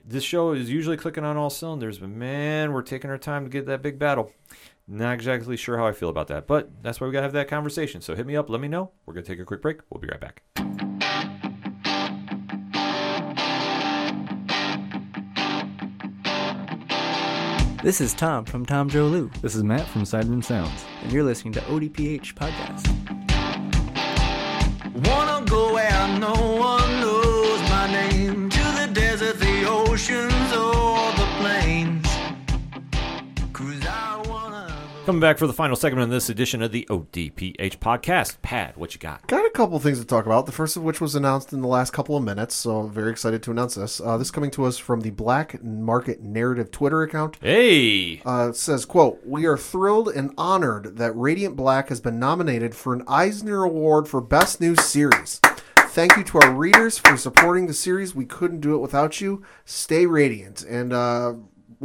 This show is usually clicking on all cylinders, but man, we're taking our time to get that big battle. Not exactly sure how I feel about that, but that's why we got to have that conversation. So hit me up, let me know. We're to take a quick break. We'll be right back. This is Tom from Tom Joe Lou, This is Matt from Sideroom Sounds. and you're listening to ODPH Podcast. Wanna go where no one Coming back for the final segment of this edition of the ODPH podcast. Pad, what you got? Got a couple things to talk about. The first of which was announced in the last couple of minutes, so I'm very excited to announce this. Uh, this coming to us from the Black Market Narrative Twitter account. Hey! Uh, it says, quote, We are thrilled and honored that Radiant Black has been nominated for an Eisner Award for Best New Series. Thank you to our readers for supporting the series. We couldn't do it without you. Stay radiant. And uh,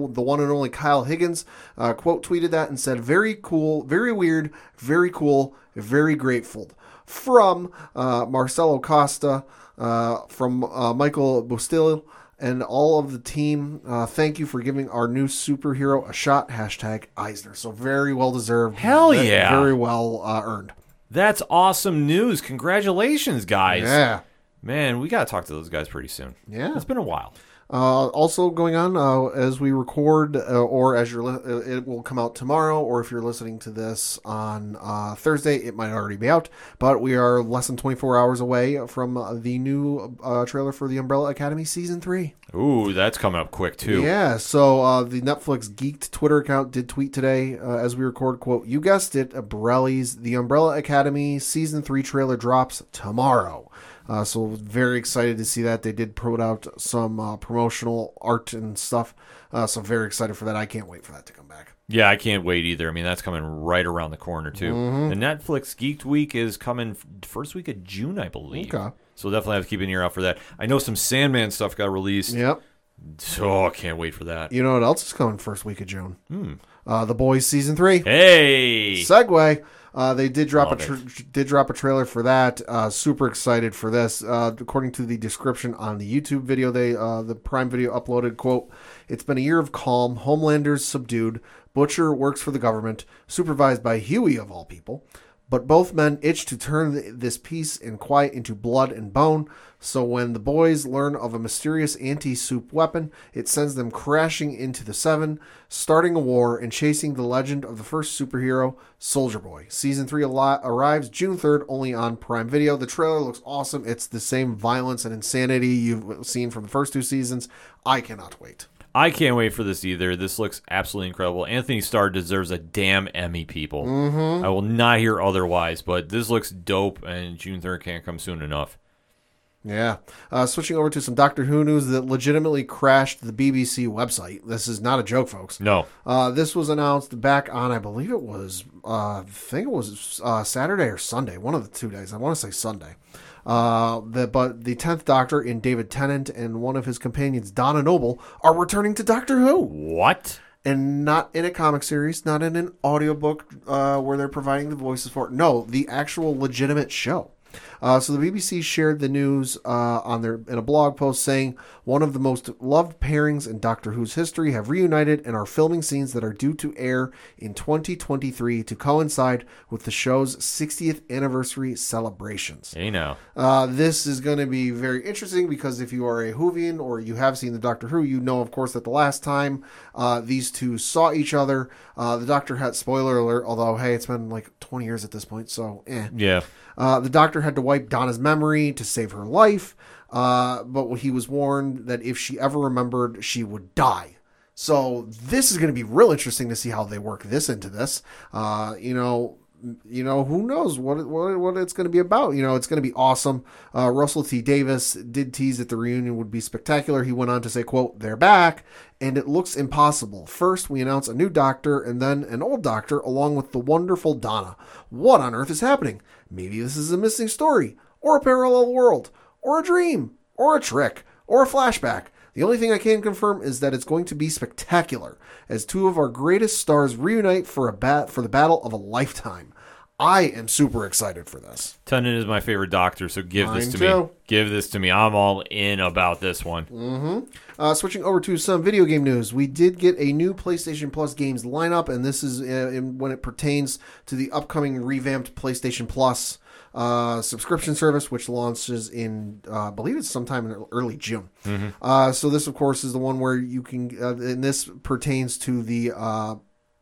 the one and only Kyle Higgins uh, quote tweeted that and said, "Very cool, very weird, very cool, very grateful." From uh, Marcelo Costa, uh, from uh, Michael Bustillo, and all of the team. Uh, thank you for giving our new superhero a shot. Hashtag Eisner. So very well deserved. Hell yeah. Very well uh, earned. That's awesome news. Congratulations, guys. Yeah. Man, we got to talk to those guys pretty soon. Yeah. It's been a while. Uh, also going on uh, as we record, uh, or as you're, li- uh, it will come out tomorrow, or if you're listening to this on uh, Thursday, it might already be out. But we are less than 24 hours away from uh, the new uh, trailer for the Umbrella Academy season three. Ooh, that's coming up quick too. Yeah, so uh, the Netflix Geeked Twitter account did tweet today uh, as we record, quote, You guessed it, Borelli's The Umbrella Academy Season 3 trailer drops tomorrow. Uh, so very excited to see that. They did put out some uh, promotional art and stuff. Uh, so very excited for that. I can't wait for that to come back. Yeah, I can't wait either. I mean, that's coming right around the corner too. Mm-hmm. The Netflix Geeked Week is coming first week of June, I believe. Okay. So we'll definitely have to keep an ear out for that. I know some Sandman stuff got released. Yep. So I can't wait for that. You know what else is coming first week of June? Uh, the Boys Season 3. Hey, segue. Uh, they did drop a Love tr- did drop a trailer for that. Uh, super excited for this. Uh, according to the description on the YouTube video, they uh, the Prime Video uploaded quote: "It's been a year of calm. Homelander's subdued. Butcher works for the government, supervised by Huey of all people." But both men itch to turn this peace and quiet into blood and bone. So when the boys learn of a mysterious anti-soup weapon, it sends them crashing into the Seven, starting a war and chasing the legend of the first superhero, Soldier Boy. Season three al- arrives June third, only on Prime Video. The trailer looks awesome. It's the same violence and insanity you've seen from the first two seasons. I cannot wait. I can't wait for this either. This looks absolutely incredible. Anthony Starr deserves a damn Emmy, people. Mm-hmm. I will not hear otherwise. But this looks dope, and June third can't come soon enough. Yeah. Uh, switching over to some Doctor Who news that legitimately crashed the BBC website. This is not a joke, folks. No, Uh, this was announced back on, I believe it was, uh, I think it was uh, Saturday or Sunday, one of the two days. I want to say Sunday. Uh, the, but the tenth Doctor in David Tennant and one of his companions, Donna Noble, are returning to Doctor Who, what? and not in a comic series, not in an audiobook uh, where they're providing the voices for it. No, the actual legitimate show. Uh, so the BBC shared the news uh, on their in a blog post saying one of the most loved pairings in Doctor Who's history have reunited and are filming scenes that are due to air in 2023 to coincide with the show's 60th anniversary celebrations. You know, Uh, this is going to be very interesting because if you are a Whovian or you have seen the Doctor Who, you know, of course, that the last time uh, these two saw each other, uh, the Doctor had spoiler alert. Although, hey, it's been like 20 years at this point, so eh. Yeah. Uh, the Doctor had to wipe Donna's memory to save her life, uh, but he was warned that if she ever remembered, she would die. So this is going to be real interesting to see how they work this into this. Uh, you know, you know who knows what what, what it's going to be about. You know, it's going to be awesome. Uh, Russell T Davies did tease that the reunion would be spectacular. He went on to say, "quote They're back, and it looks impossible. First, we announce a new Doctor, and then an old Doctor, along with the wonderful Donna. What on earth is happening? Maybe this is a missing story, or a parallel world, or a dream, or a trick, or a flashback." The only thing I can confirm is that it's going to be spectacular as two of our greatest stars reunite for a bat for the battle of a lifetime. I am super excited for this. Tennant is my favorite Doctor, so give this to too. me. Give this to me. I'm all in about this one. Uh, switching over to some video game news, we did get a new PlayStation Plus games lineup, and this is uh, in, when it pertains to the upcoming revamped PlayStation Plus uh, subscription service, which launches in, uh, I believe it's sometime in early June. Uh, so this, of course, is the one where you can, uh, and this pertains to the.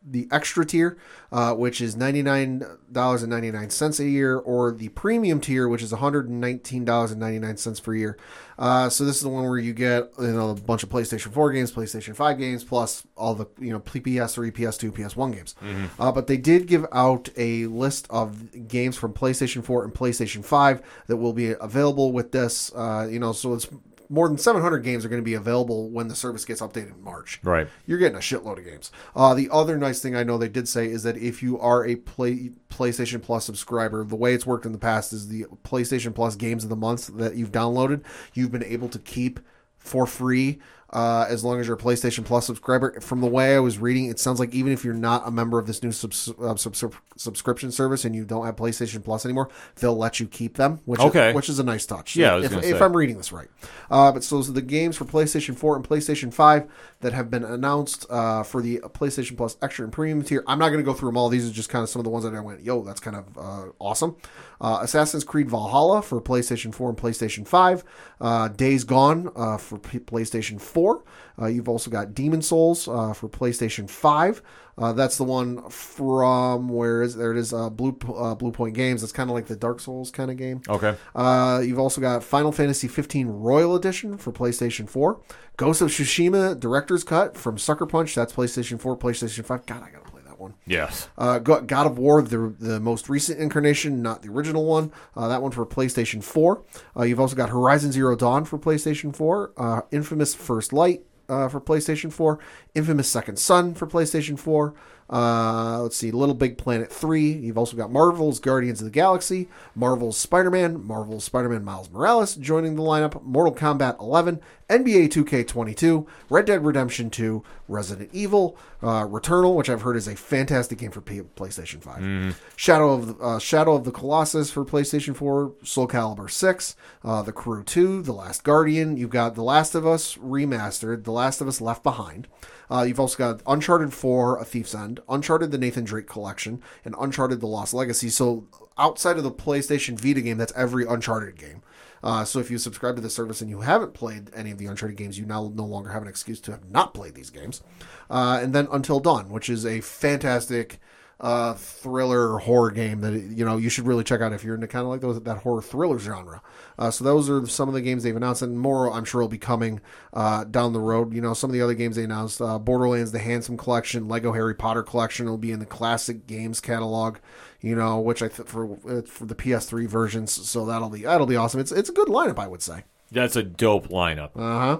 The extra tier, uh, which is ninety nine dollars and ninety nine cents a year, or the premium tier, which is one hundred and nineteen dollars and ninety nine cents per year. Uh, so this is the one where you get you know a bunch of PlayStation Four games, PlayStation Five games, plus all the you know PS3, PS2, PS1 games. Uh, but they did give out a list of games from PlayStation Four and PlayStation Five that will be available with this. Uh, you know, so it's more than 700 games are going to be available when the service gets updated in March Right. you're getting a shitload of games. Uh, the other nice thing I know they did say is that if you are a play, PlayStation Plus subscriber, the way it's worked in the past is the PlayStation Plus games of the month that you've downloaded, you've been able to keep for free uh, as long as you're a PlayStation Plus subscriber. From the way I was reading, it sounds like even if you're not a member of this new subs- uh, subs- subscription service and you don't have PlayStation Plus anymore, they'll let you keep them, which Okay. is, which is a nice touch. Yeah, if, if. I'm reading this right. Uh, but so those are the games for PlayStation 4 and PlayStation 5 that have been announced uh, for the PlayStation Plus Extra and Premium tier. I'm not going to go through them all. These are just kind of some of the ones that I went, yo, that's kind of uh, awesome. Uh, Assassin's Creed Valhalla for PlayStation 4 and PlayStation 5. Uh, Days Gone uh, for P- PlayStation 4. Uh, you've also got Demon's Souls uh, for PlayStation 5. Uh, that's the one from where is there? It is Blue uh, Bluepoint Games. It's kind of like the Dark Souls kind of game. Okay. Uh, you've also got Final Fantasy 15 Royal Edition for PlayStation 4. Ghost of Tsushima Director's Cut from Sucker Punch. That's PlayStation 4, PlayStation 5. God, I gotta play that one. Yes. Uh, God of War, the the most recent incarnation, not the original one. Uh, that one for PlayStation 4. Uh, you've also got Horizon Zero Dawn for PlayStation 4. Uh, Infamous First Light uh, for PlayStation 4. Infamous Second Son for PlayStation 4. Uh, let's see, Little Big Planet 3. You've also got Marvel's Guardians of the Galaxy, Marvel's Spider Man, Marvel's Spider Man Miles Morales joining the lineup, Mortal Kombat 11, NBA 2K22, Red Dead Redemption 2, Resident Evil, uh, Returnal, which I've heard is a fantastic game for P- PlayStation 5, Shadow of the, uh, Shadow of the Colossus for PlayStation 4, Soul Calibur 6, uh, The Crew 2, The Last Guardian. You've got The Last of Us remastered, The Last of Us Left Behind. Uh, you've also got Uncharted 4, A Thief's End, Uncharted the Nathan Drake Collection, and Uncharted the Lost Legacy. So outside of the PlayStation Vita game, that's every Uncharted game. Uh, so if you subscribe to the service and you haven't played any of the Uncharted games, you now no longer have an excuse to have not played these games. Uh, and then Until Dawn, which is a fantastic uh, thriller horror game that you know you should really check out if you're into kind of like those that horror thriller genre. Uh, so those are some of the games they've announced, and more I'm sure will be coming uh, down the road. You know, some of the other games they announced: uh, Borderlands, the Handsome Collection, Lego Harry Potter Collection will be in the classic games catalog. You know, which I th- for uh, for the PS3 versions, so that'll be that'll be awesome. It's it's a good lineup, I would say. That's a dope lineup. Uh-huh.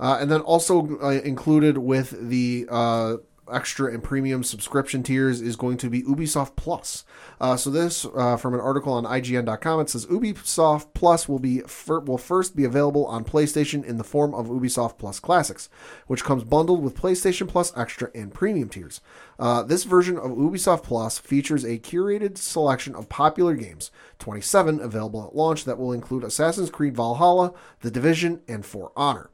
Uh, and then also uh, included with the uh, extra and premium subscription tiers is going to be Ubisoft Plus. Uh, so this uh, from an article on IGN.com. It says Ubisoft Plus will be fir- will first be available on PlayStation in the form of Ubisoft Plus Classics, which comes bundled with PlayStation Plus Extra and Premium tiers. Uh, this version of Ubisoft Plus features a curated selection of popular games, 27 available at launch, that will include Assassin's Creed Valhalla, The Division, and For Honor.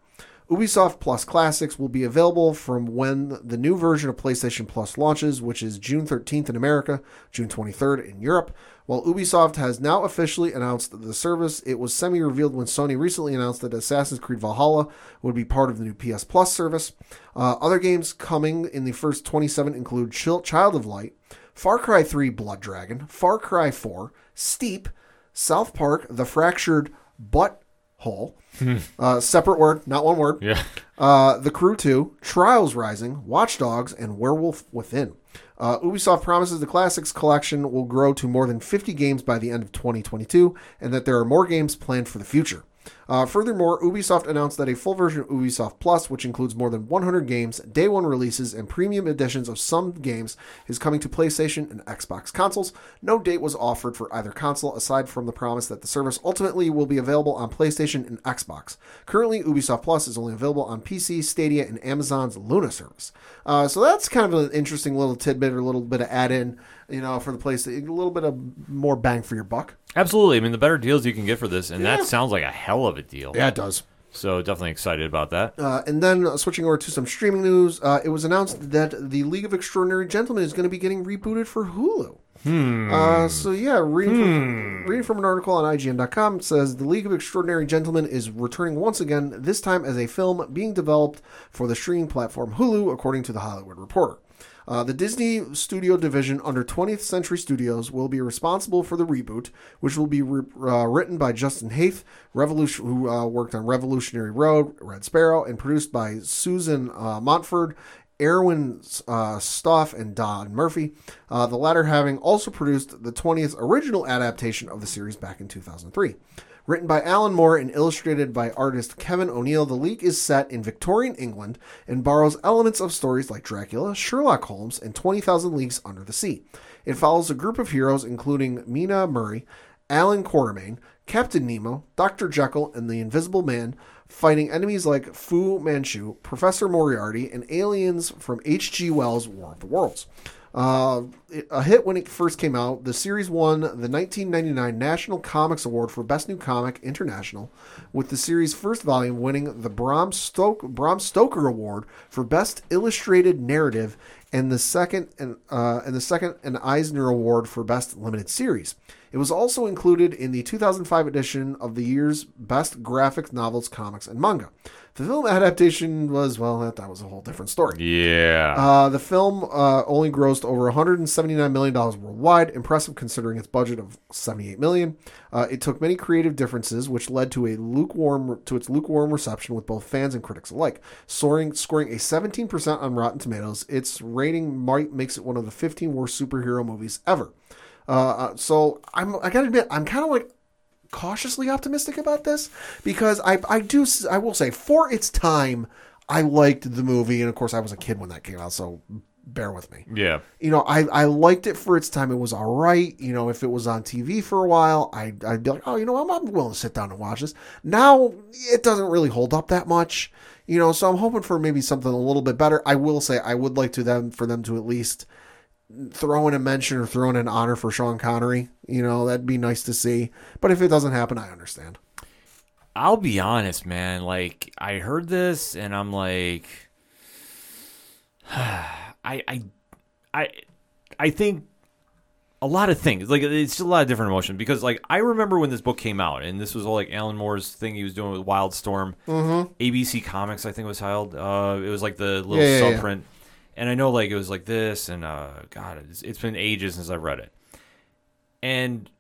Ubisoft Plus Classics will be available from when the new version of PlayStation Plus launches, which is June 13th in America, June 23rd in Europe. While Ubisoft has now officially announced the service, it was semi revealed when Sony recently announced that Assassin's Creed Valhalla would be part of the new PS Plus service. Uh, other games coming in the first 27 include Child of Light, Far Cry 3 Blood Dragon, Far Cry 4, Steep, South Park, The Fractured Butthole, uh, separate word, not one word. Yeah. Uh, the Crew 2, Trials Rising, Watch Dogs, and Werewolf Within. Uh, Ubisoft promises the Classics collection will grow to more than 50 games by the end of 2022, and that there are more games planned for the future. Uh, furthermore, Ubisoft announced that a full version of Ubisoft Plus, which includes more than 100 games, day one releases, and premium editions of some games, is coming to PlayStation and Xbox consoles. No date was offered for either console, aside from the promise that the service ultimately will be available on PlayStation and Xbox. Currently, Ubisoft Plus is only available on PC, Stadia, and Amazon's Luna service. Uh, so that's kind of an interesting little tidbit or a little bit of add-in, you know, for the place, a little bit of more bang for your buck. Absolutely. I mean, the better deals you can get for this, and Yeah. that sounds like a hell of a deal. Yeah, it does. So definitely excited about that. Uh, and then uh, switching over to some streaming news, uh, it was announced that the League of Extraordinary Gentlemen is going to be getting rebooted for Hulu. Uh, so yeah, reading from, reading from an article on IGN.com says the League of Extraordinary Gentlemen is returning once again, this time as a film being developed for the streaming platform Hulu, according to the Hollywood Reporter. Uh, the Disney Studio division under 20th Century Studios will be responsible for the reboot, which will be re- uh, written by Justin Haythe, Revolution, who uh, worked on Revolutionary Road, Red Sparrow, and produced by Susan uh, Montford, Erwin uh, Stoff, and Don Murphy. Uh, the latter having also produced the 20th original adaptation of the series back in 2003. Written by Alan Moore and illustrated by artist Kevin O'Neill, The League is set in Victorian England and borrows elements of stories like Dracula, Sherlock Holmes, and 20,000 Leagues Under the Sea. It follows a group of heroes including Mina Murray, Allan Quatermain, Captain Nemo, Dr. Jekyll, and the Invisible Man, fighting enemies like Fu Manchu, Professor Moriarty, and aliens from H.G. Wells' War of the Worlds. Uh, a hit when it first came out, the series won the 1999 National Comics Award for Best New Comic International, with the series' first volume winning the Bram, Stoke, Bram Stoker Award for Best Illustrated Narrative, and the second and uh, and the second an Eisner Award for Best Limited Series. It was also included in the 2005 edition of the year's Best Graphic Novels, Comics, and Manga. The film adaptation was well, that, that was a whole different story. Yeah. Uh, the film uh, only grossed over 179 million dollars worldwide, impressive considering its budget of 78 million. Uh, it took many creative differences, which led to a lukewarm to its lukewarm reception with both fans and critics alike. Soaring, scoring a 17% on Rotten Tomatoes, its rating might makes it one of the 15 worst superhero movies ever. Uh, uh, so I'm I gotta admit I'm kind of like cautiously optimistic about this because I I do I will say for its time I liked the movie and of course I was a kid when that came out so bear with me. yeah. You know, I, I liked it for its time. It was all right. You know, if it was on TV for a while, I, I'd be like, oh, you know, I'm, I'm willing to sit down and watch this. Now, it doesn't really hold up that much. You know, so I'm hoping for maybe something a little bit better. I will say I would like to them for them to at least throw in a mention or throw in an honor for Sean Connery. You know, that'd be nice to see. But if it doesn't happen, I understand. I'll be honest, man. Like I heard this and I'm like I I I I think a lot of things. Like it's a lot of different emotions because like I remember when this book came out and this was all like Alan Moore's thing he was doing with Wildstorm. Mm-hmm. ABC Comics I think it was held. Uh it was like the little Yeah, yeah, yeah. And I know like it was like this and uh god it's, it's been ages since I've read it. And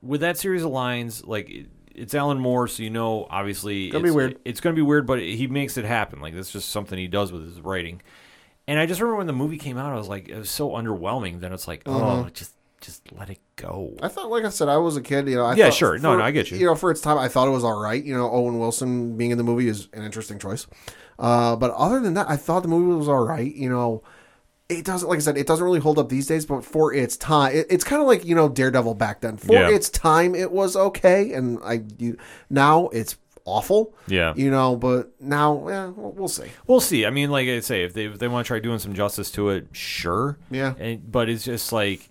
with that series of lines, like it, it's Alan Moore, so you know obviously Gonna be it's, weird. It's gonna be weird, but he makes it happen. Like that's just something he does with his writing. And I just remember when the movie came out, I was like, it was so underwhelming. Then it's like, Uh-huh. oh, just just let it go. I thought, like I said, I was a kid. You know, I Yeah, thought sure. No, for- no, I get you. You know, for its time, I thought it was all right. You know, Owen Wilson being in the movie is an interesting choice. Uh, but other than that, I thought the movie was all right. You know, it doesn't, like I said, it doesn't really hold up these days. But for its time, it, it's kind of like you know Daredevil back then. For Yeah. its time, it was okay, and I you, now it's awful. Yeah. You know, but now, yeah, we'll, we'll see. We'll see. I mean, like I say, if they if they want to try doing some justice to it, sure. Yeah. And, but it's just like.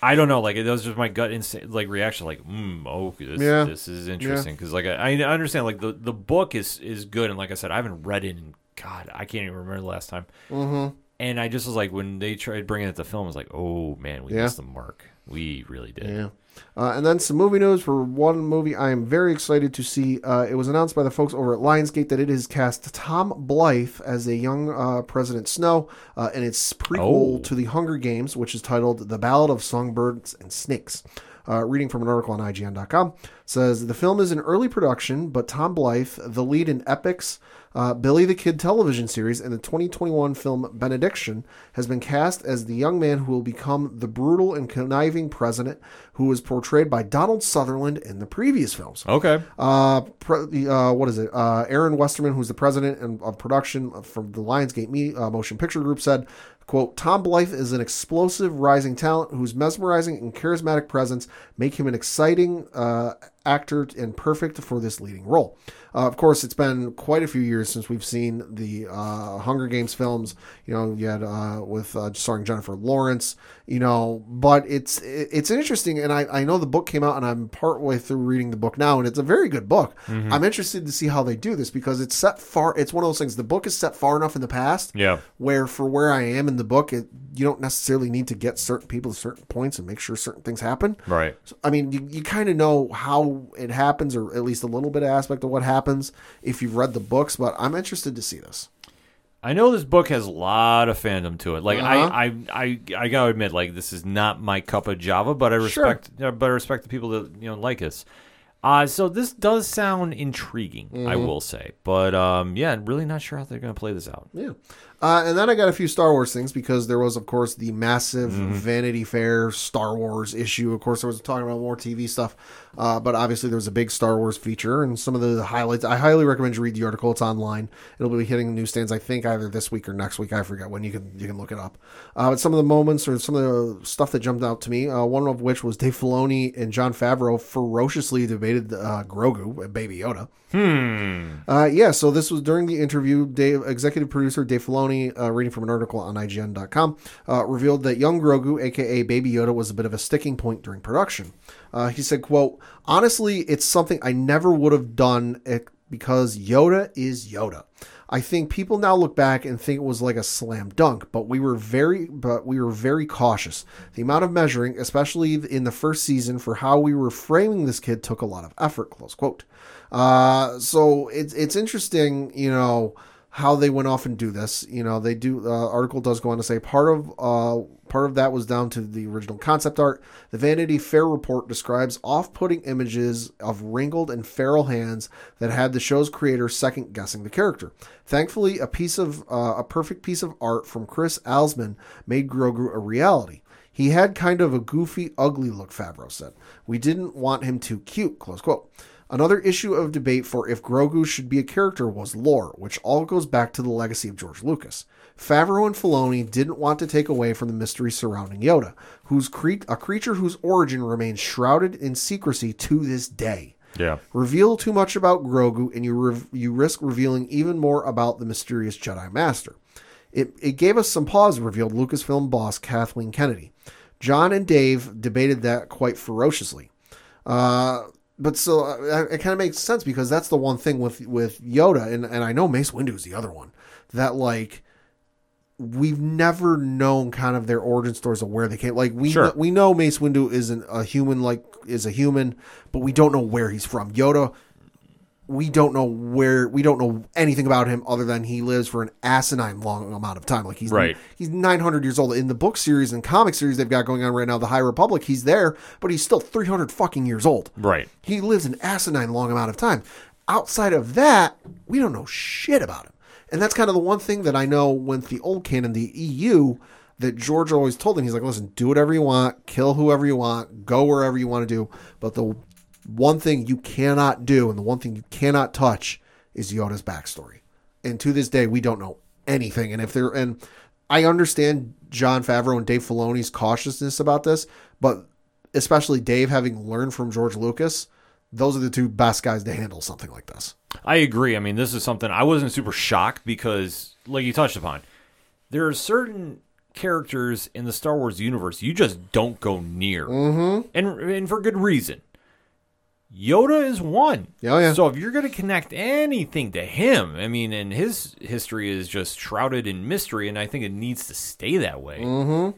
I don't know, like it was just my gut instinct, like reaction, like, mm, oh, this, Yeah. this is interesting because, like, I, I understand, like the, the book is is good, and like I said, I haven't read it in God, I can't even remember the last time. Mm-hmm. And I just was like, when they tried bringing it to film, I was like, oh man, we Yeah. missed the mark. We really did. Yeah. Uh, and then some movie news for one movie I am very excited to see. Uh, it was announced by the folks over at Lionsgate that it has cast Tom Blythe as a young uh, President Snow uh, in its prequel Oh. to the Hunger Games, which is titled The Ballad of Songbirds and Snakes. Uh, reading from an article on IGN.com says the film is in early production, but Tom Blythe, the lead in Epic's uh, Billy the Kid television series and the 2021 film Benediction, has been cast as the young man who will become the brutal and conniving president who was portrayed by Donald Sutherland in the previous films. Okay. Uh, pre- uh, what is it? Uh, Erin Westerman, who's the president of production from the Lionsgate Me- uh, Motion Picture Group, said, "quote Tom Blythe is an explosive, rising talent whose mesmerizing and charismatic presence make him an exciting uh, actor and perfect for this leading role." Uh, of course, it's been quite a few years since we've seen the uh, Hunger Games films. You know, you had uh, with uh, starring Jennifer Lawrence. You know, but it's it's interesting, and I, I know the book came out, and I'm partway through reading the book now, and it's a very good book. I'm interested to see how they do this because it's set far. It's one of those things. The book is set far enough in the past, Yeah. where for where I am in the book, it, you don't necessarily need to get certain people to certain points and make sure certain things happen. Right. So, I mean, you, you kind of know how it happens, or at least a little bit of aspect of what happens if you've read the books. But I'm interested to see this. I know this book has a lot of fandom to it. Like Uh-huh. I, I, I, I gotta admit, like this is not my cup of Java, but I respect, uh, but I respect the people that you know like us. Uh, so this does sound intriguing, I Mm-hmm. will say, but um, yeah, I'm really not sure how they're gonna play this out. Yeah. Uh, and then I got a few Star Wars things because there was, of course, the massive Mm-hmm. Vanity Fair Star Wars issue. Of course, I was talking about more TV stuff, uh, but obviously there was a big Star Wars feature and some of the highlights. I highly recommend you read the article. It's online. It'll be hitting the newsstands, I think, either this week or next week. I forget when. You can you can look it up. Uh, but some of the moments or some of the stuff that jumped out to me, uh, one of which was Dave Filoni and Jon Favreau ferociously debated uh, Grogu, Baby Yoda. Hmm. Uh, yeah, so this was during the interview. Dave, executive producer Dave Filoni, uh, reading from an article on IGN.com, uh, revealed that young Grogu, aka Baby Yoda, was a bit of a sticking point during production. Uh, he said, "quote Honestly, it's something I never would have done because Yoda is Yoda." I think people now look back and think it was like a slam dunk, but we were very but we were very cautious. The amount of measuring, especially in the first season, for how we were framing this kid took a lot of effort. Close quote. Uh, so it's it's interesting, you know, how they went off and do this. You know, they do. Uh, article does go on to say part of uh, part of that was down to the original concept art. The Vanity Fair report describes off-putting images of wrinkled and feral hands that had the show's creator second guessing the character. Thankfully, a piece of uh, a perfect piece of art from Chris Alzmann made Grogu a reality. He had kind of a goofy, ugly look, Favreau said. We didn't want him too cute, close quote. Another issue of debate for if Grogu should be a character was lore, which all goes back to the legacy of George Lucas. Favreau and Filoni didn't want to take away from the mystery surrounding Yoda, who's cre- a creature whose origin remains shrouded in secrecy to this day. Yeah. Reveal too much about Grogu, and you rev- you risk revealing even more about the mysterious Jedi Master. It, it gave us some pause, revealed Lucasfilm boss Kathleen Kennedy. John and Dave debated that quite ferociously. Uh, but so uh, it kind of makes sense because that's the one thing with with Yoda, and, and I know Mace Windu is the other one that like we've never known kind of their origin stories of where they came. Like we Sure. we know Mace Windu isn't a human, like is a human, but we don't know where he's from. Yoda, we don't know where we don't know anything about him other than he lives for an asinine long amount of time. Like he's Right. he's 900 years old in the book series and comic series they've got going on right now. The High Republic, he's there, but he's still 300 fucking years old. Right. He lives an asinine long amount of time. Outside of that, we don't know shit about him. And that's kind of the one thing that I know with the old canon, the EU, that George always told him. He's like, listen, do whatever you want, kill whoever you want, go wherever you want to do. But the one thing you cannot do and the one thing you cannot touch is Yoda's backstory. And to this day, we don't know anything. And if they're, and I understand Jon Favreau and Dave Filoni's cautiousness about this, but especially Dave having learned from George Lucas, those are the two best guys to handle something like this. I agree. I mean, this is something I wasn't super shocked because, like you touched upon, there are certain characters in the Star Wars universe you just don't go near, mm-hmm. and and for good reason. Yoda is one. Oh, yeah. So if you're going to connect anything to him, I mean, and his history is just shrouded in mystery, and I think it needs to stay that way. Mm-hmm.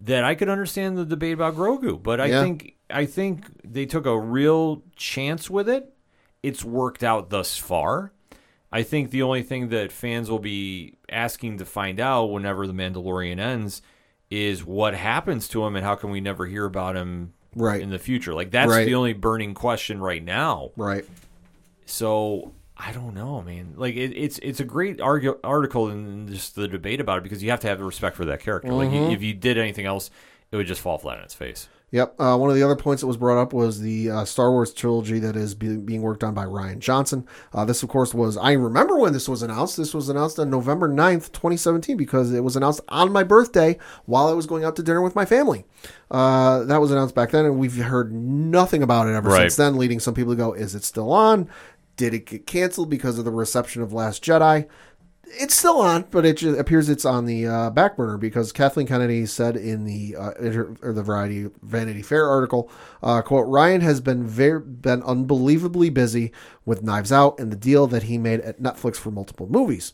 That I could understand the debate about Grogu, but I Yeah. think I think they took a real chance with it. It's worked out thus far. I think the only thing that fans will be asking to find out whenever the Mandalorian ends is what happens to him and how can we never hear about him Right. in the future. Like that's Right. the only burning question right now. Right. So I don't know, man. Like it, it's it's a great argu- article and just the debate about it because you have to have the respect for that character. Like Mm-hmm. you, if you did anything else, it would just fall flat on its face. Yep. Uh, one of the other points that was brought up was the uh, Star Wars trilogy that is be- being worked on by Rian Johnson. Uh, this, of course, was, I remember when this was announced. This was announced on November 9th, 2017, because it was announced on my birthday while I was going out to dinner with my family. Uh, that was announced back then, and we've heard nothing about it ever Right. since then, leading some people to go, is it still on? Did it get canceled because of the reception of Last Jedi? It's still on, but it appears it's on the uh, back burner because Kathleen Kennedy said in the uh, inter- or the Variety Vanity Fair article, uh, "quote Ryan has been very been unbelievably busy with Knives Out and the deal that he made at Netflix for multiple movies.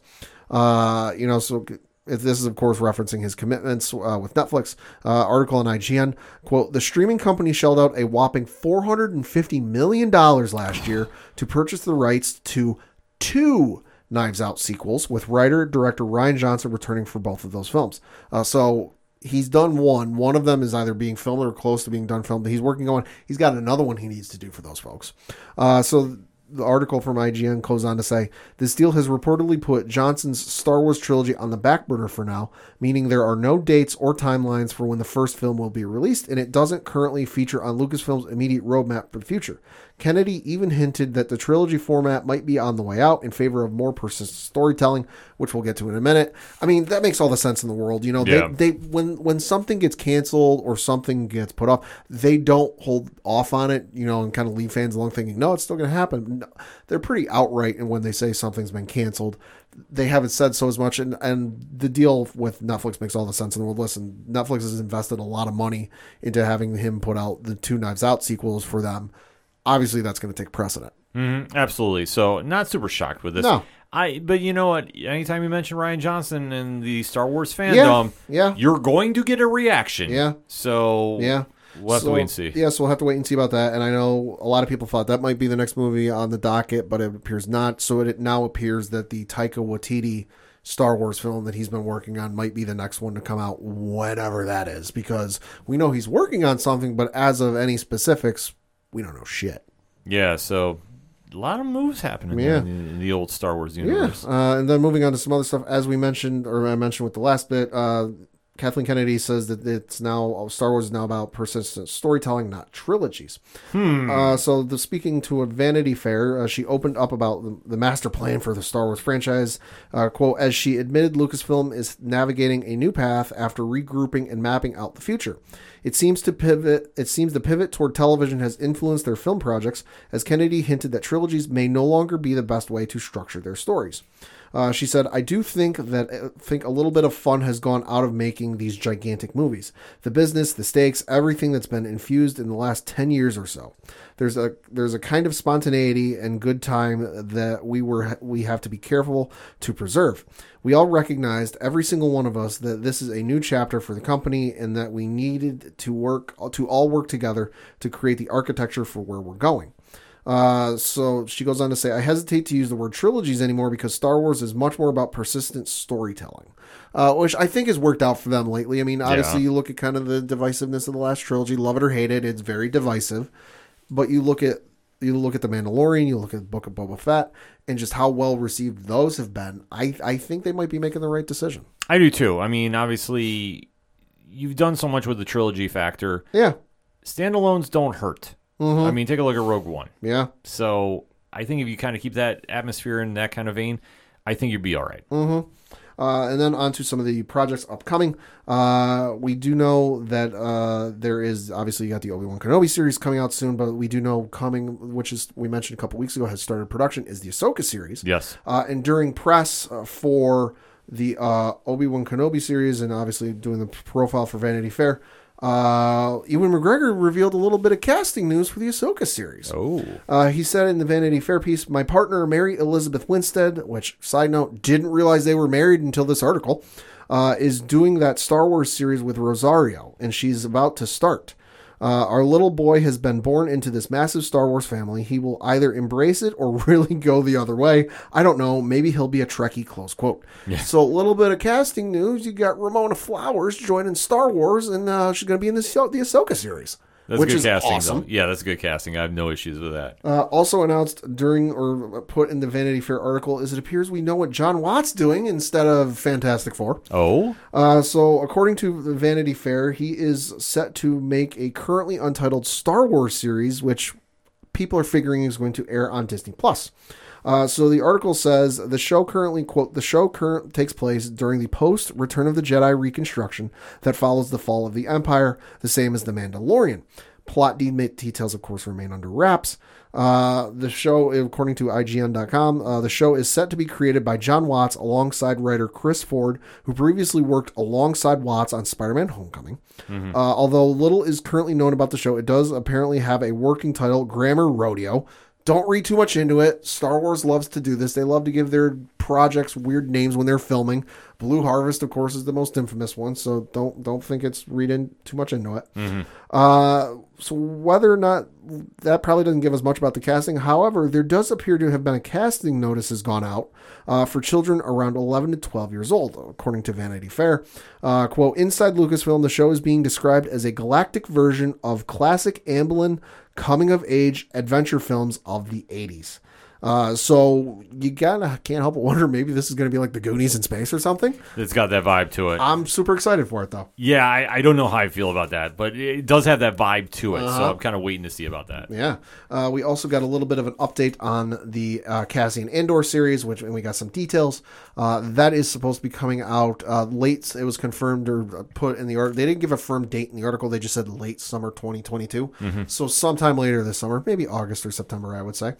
Uh, you know, so." This is, of course, referencing his commitments uh, with Netflix. Uh, article on IGN quote: The streaming company shelled out a whopping 450 million dollars last year to purchase the rights to two Knives Out sequels, with writer director Rian Johnson returning for both of those films. Uh, so he's done one. One of them is either being filmed or close to being done filmed. He's working on. He's got another one he needs to do for those folks. Uh, so the article from IGN goes on to say this deal has reportedly put Johnson's Star Wars trilogy on the back burner for now, meaning there are no dates or timelines for when the first film will be released, and it doesn't currently feature on Lucasfilm's immediate roadmap for the future. Kennedy even hinted that the trilogy format might be on the way out in favor of more persistent storytelling, which we'll get to in a minute. I mean, that makes all the sense in the world. You know, Yeah. they, they when when something gets canceled or something gets put off, they don't hold off on it, you know, and kind of leave fans along thinking, no, it's still going to happen. No, they're pretty outright, and when they say something's been canceled, they haven't said so as much. And and the deal with Netflix makes all the sense in the world. Listen, Netflix has invested a lot of money into having him put out the two Knives Out sequels for them. Obviously, that's going to take precedent. Mhm, absolutely. So not super shocked with this. No. I but you know what? Anytime you mention Rian Johnson and the Star Wars fandom, yeah. you're going to get a reaction. Yeah. So Yeah. we'll have So, to wait and see. Yeah, so we'll have to wait and see about that. And I know a lot of people thought that might be the next movie on the docket, but it appears not. So it now appears that the Taika Waititi Star Wars film that he's been working on might be the next one to come out whenever that is, because we know he's working on something, but as of any specifics, we don't know shit. Yeah. So a lot of moves happening Yeah. in, in the old Star Wars Yeah. universe. Uh, and then moving on to some other stuff, as we mentioned, or I mentioned with the last bit, uh, Kathleen Kennedy says that it's now Star Wars is now about persistent storytelling, not trilogies. Uh, so, the, speaking to a Vanity Fair, uh, she opened up about the, the master plan for the Star Wars franchise. Uh, quote: As she admitted, Lucasfilm is navigating a new path after regrouping and mapping out the future. It seems to pivot. It seems the pivot toward television has influenced their film projects, as Kennedy hinted that trilogies may no longer be the best way to structure their stories. Uh, she said, "I do think that uh, think a little bit of fun has gone out of making these gigantic movies. The business, the stakes, everything that's been infused in the last ten years or so. There's a there's a kind of spontaneity and good time that we were we have to be careful to preserve. We all recognized, every single one of us, that this is a new chapter for the company, and that we needed to work to all work together to create the architecture for where we're going." Uh, so she goes on to say, I hesitate to use the word trilogies anymore because Star Wars is much more about persistent storytelling, uh, which I think has worked out for them lately. I mean, obviously, Yeah. you look at kind of the divisiveness of the last trilogy, love it or hate it, it's very divisive. But you look at you look at the Mandalorian, you look at the Book of Boba Fett, and just how well received those have been. I I think they might be making the right decision. I do too. I mean, obviously, you've done so much with the trilogy factor. Yeah, Standalones don't hurt. Mm-hmm. I mean, take a look at Rogue One. yeah. So I think if you kind of keep that atmosphere in that kind of vein, I think you'd be all right. Uh, and then on to some of the projects upcoming. Uh, we do know that uh, there is obviously you got the Obi Wan Kenobi series coming out soon, but we do know coming, which is we mentioned a couple weeks ago, has started production, is the Ahsoka series. Yes. Uh, and during press uh, for the uh, Obi Wan Kenobi series, and obviously doing the profile for Vanity Fair, uh, Ewan McGregor revealed a little bit of casting news for the Ahsoka series. Oh. Uh, he said in the Vanity Fair piece, "My partner Mary Elizabeth Winstead, which side note didn't realize they were married until this article, uh, is doing that Star Wars series with Rosario, and she's about to start." Uh, our little boy has been born into this massive Star Wars family. He will either embrace it or really go the other way. I don't know. Maybe he'll be a Trekkie. Close quote. Yeah. So a little bit of casting news. You got Ramona Flowers joining Star Wars, and uh, she's going to be in the the Ahsoka series, That's which good is casting, awesome. though. Yeah, that's good casting. I have no issues with that. Uh, also announced during or put in the Vanity Fair article is it appears we know what Jon Watts doing instead of Fantastic Four. Oh? Uh, so according to the Vanity Fair, he is set to make a currently untitled Star Wars series, which people are figuring is going to air on Disney Plus. Uh, so the article says the show currently quote the show current takes place during the post Return of the Jedi reconstruction that follows the fall of the Empire, the same as the Mandalorian. Plot details, of course, remain under wraps. Uh, the show, according to IGN.com, uh, the show is set to be created by Jon Watts alongside writer Chris Ford, who previously worked alongside Watts on Spider-Man: Homecoming. Uh, although little is currently known about the show, it does apparently have a working title, Grammar Rodeo. Don't read too much into it. Star Wars loves to do this. They love to give their projects weird names when they're filming. Blue Harvest, of course, is the most infamous one, so don't don't think it's reading too much into it. Uh, so whether or not that probably doesn't give us much about the casting. However, there does appear to have been a casting notice has gone out uh, for children around 11 to 12 years old, according to Vanity Fair. Uh, quote, inside Lucasfilm, the show is being described as a galactic version of classic Amblin coming of age adventure films of the 80s. Uh, so you gotta can't help but wonder maybe this is going to be like the Goonies in space or something. It's got that vibe to it. I'm super excited for it though. yeah, I, I don't know how I feel about that, but it does have that vibe to it. Uh-huh. So I'm kind of waiting to see about that. Yeah. Uh, we also got a little bit of an update on the uh, Cassian Andor series, which and we got some details. Uh, that is supposed to be coming out uh, late. It was confirmed or put in the article. They didn't give a firm date in the article. They just said late summer 2022. So sometime later this summer, maybe August or September, I would say.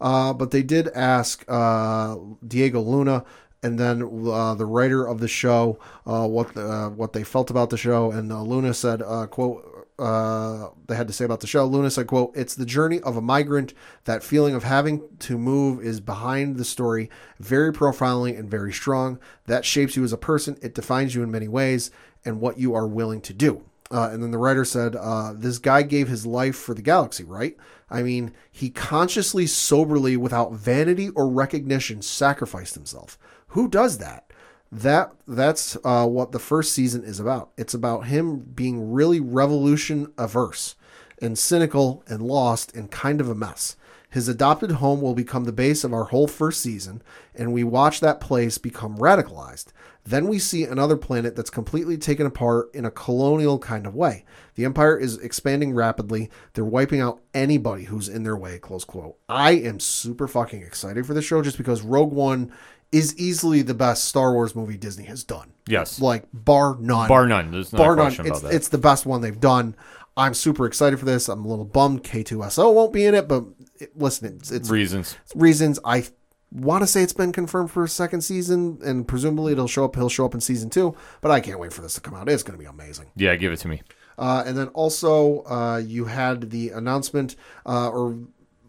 Uh, but they did ask uh, Diego Luna and then uh, the writer of the show uh, what the, uh, what they felt about the show, and Luna said, "quote They had to say about the show." Luna said, "quote It's the journey of a migrant. That feeling of having to move is behind the story. Very profiling and very strong. That shapes you as a person. It defines you in many ways, and what you are willing to do." Uh, and then the writer said, uh, This guy gave his life for the galaxy, right? I mean, he consciously, soberly, without vanity or recognition, sacrificed himself. Who does that? That that's uh, what the first season is about. It's about him being really revolution averse and cynical and lost and kind of a mess. His adopted home will become the base of our whole first season, and we watch that place become radicalized. Then we see another planet that's completely taken apart in a colonial kind of way. The Empire is expanding rapidly. They're wiping out anybody who's in their way, close quote. I am super fucking excited for this show just because Rogue One is easily the best Star Wars movie Disney has done. Yes. Like bar none. Bar none. There's no bar none. It's, about that. it's the best one they've done. I'm super excited for this. I'm a little bummed K2SO won't be in it, but it, listen, it's, it's Reasons. reasons. I want to say it's been confirmed for a second season, and presumably it'll show up. He'll show up in season two, but I can't wait for this to come out. It's going to be amazing. Yeah, give it to me. Uh, and then also, uh, you had the announcement, uh, or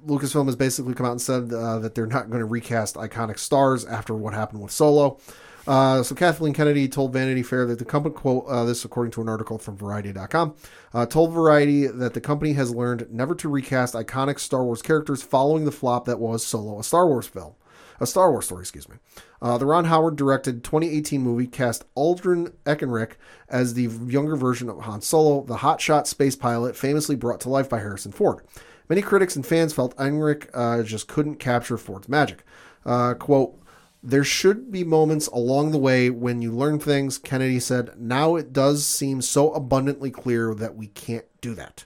Lucasfilm has basically come out and said uh, that they're not going to recast iconic stars after what happened with Solo. Uh, so Kathleen Kennedy told Vanity Fair that the company quote uh, this according to an article from Variety.com uh, told Variety that the company has learned never to recast iconic Star Wars characters following the flop that was Solo, a Star Wars film, a Star Wars story. Excuse me. Uh, the Ron Howard directed 2018 movie cast Alden Ehrenreich as the younger version of Han Solo, the hotshot space pilot famously brought to life by Harrison Ford. Many critics and fans felt Eckenrick uh, just couldn't capture Ford's magic. Uh, quote, there should be moments along the way when you learn things, Kennedy said. Now it does seem so abundantly clear that we can't do that.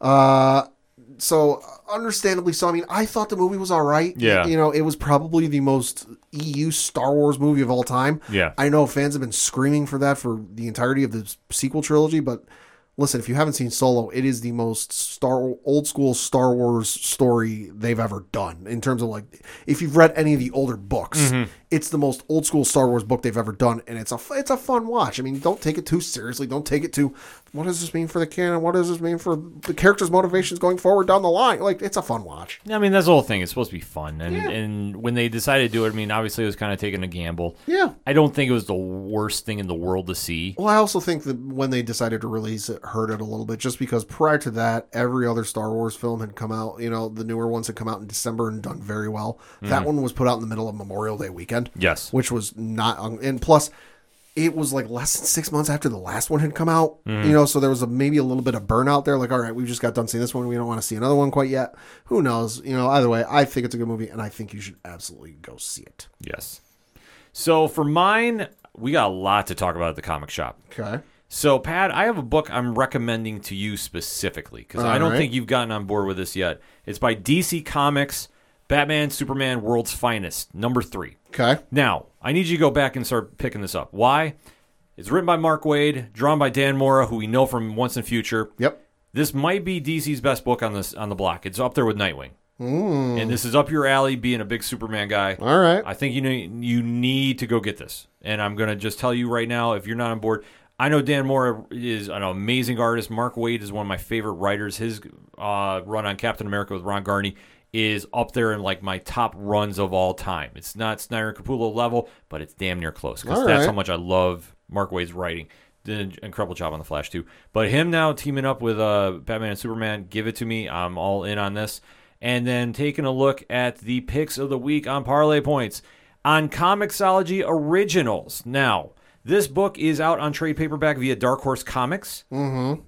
Uh, so understandably so. I mean, I thought the movie was all right. Yeah. You know, it was probably the most EU Star Wars movie of all time. Yeah. I know fans have been screaming for that for the entirety of the sequel trilogy, but listen, if you haven't seen Solo, it is the most Star old school Star Wars story they've ever done in terms of like if you've read any of the older books, Mm-hmm. It's the most old school Star Wars book they've ever done, and it's a it's a fun watch. I mean, don't take it too seriously. Don't take it too. What does this mean for the canon? What does this mean for the characters' motivations going forward down the line? Like, it's a fun watch. Yeah, I mean, that's the whole thing. It's supposed to be fun, and Yeah. and when they decided to do it, I mean, obviously it was kind of taking a gamble. Yeah. I don't think it was the worst thing in the world to see. Well, I also think that when they decided to release it, hurt it a little bit, just because prior to that, every other Star Wars film had come out. You know, the newer ones had come out in December and done very well. That mm-hmm. one was put out in the middle of Memorial Day weekend. Yes. which was not, um, and plus, it was like less than six months after the last one had come out. Mm-hmm. You know, so there was a, maybe a little bit of burnout there. Like, all right, we just got done seeing this one. We don't want to see another one quite yet. Who knows? You know, either way, I think it's a good movie, and I think you should absolutely go see it. Yes. So for mine, we got a lot to talk about at the comic shop. Okay. So, Pat, I have a book I'm recommending to you specifically because I don't Alright. think you've gotten on board with this yet. It's by DC Comics, Batman, Superman, World's Finest, number three. Okay. Now, I need you to go back and start picking this up. Why? It's written by Mark Waid, drawn by Dan Mora, who we know from Once and Future. Yep. This might be DC's best book on this on the block. It's up there with Nightwing. And this is up your alley, being a big Superman guy. All right. I think you need you need to go get this. And I'm gonna just tell you right now, if you're not on board, I know Dan Mora is an amazing artist. Mark Waid is one of my favorite writers. His uh, run on Captain America with Ron Garney is up there in like my top runs of all time. It's not Snyder and Capullo level, but it's damn near close because that's right. how much I love Mark Waid's writing. Did an incredible job on the Flash too. But him now teaming up with uh, Batman and Superman, give it to me. I'm all in on this. And then taking a look at the picks of the week on Parlay Points on Comixology Originals. Now, this book is out on trade paperback via Dark Horse Comics. Mm-hmm.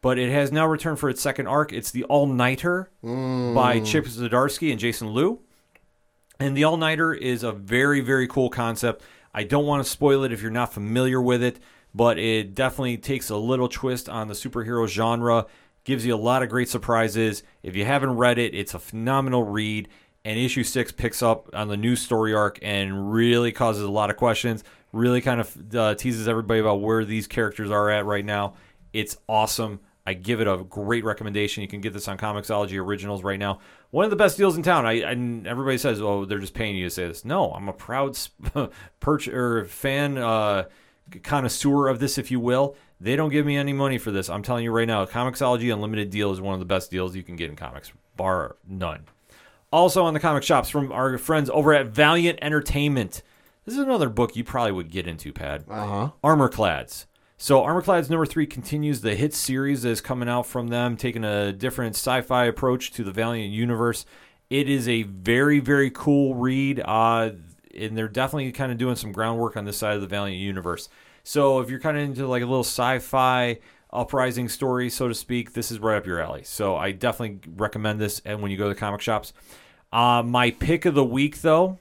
But it has now returned for its second arc. It's the All Nighter by Chip Zdarsky and Jason Loo. And the All Nighter is a very, very cool concept. I don't want to spoil it if you're not familiar with it, but it definitely takes a little twist on the superhero genre, gives you a lot of great surprises. If you haven't read it, it's a phenomenal read. And issue six picks up on the new story arc and really causes a lot of questions, really kind of uh, teases everybody about where these characters are at right now. It's awesome. I give it a great recommendation. You can get this on Comixology Originals right now. One of the best deals in town. I, I everybody says, "Oh, they're just paying you to say this." No, I'm a proud sp- perch or fan uh, connoisseur of this, if you will. They don't give me any money for this. I'm telling you right now, Comixology Unlimited deal is one of the best deals you can get in comics, bar none. Also on the comic shops from our friends over at Valiant Entertainment. This is another book you probably would get into, Pad. Uh-huh. Armorclads. So Armorclads number three continues the hit series that is coming out from them, taking a different sci-fi approach to the Valiant universe. It is a very, very cool read, uh, and they're definitely kind of doing some groundwork on this side of the Valiant universe. So if you're kind of into like a little sci-fi uprising story, so to speak, this is right up your alley. So I definitely recommend this. And when you go to the comic shops, uh, my pick of the week though,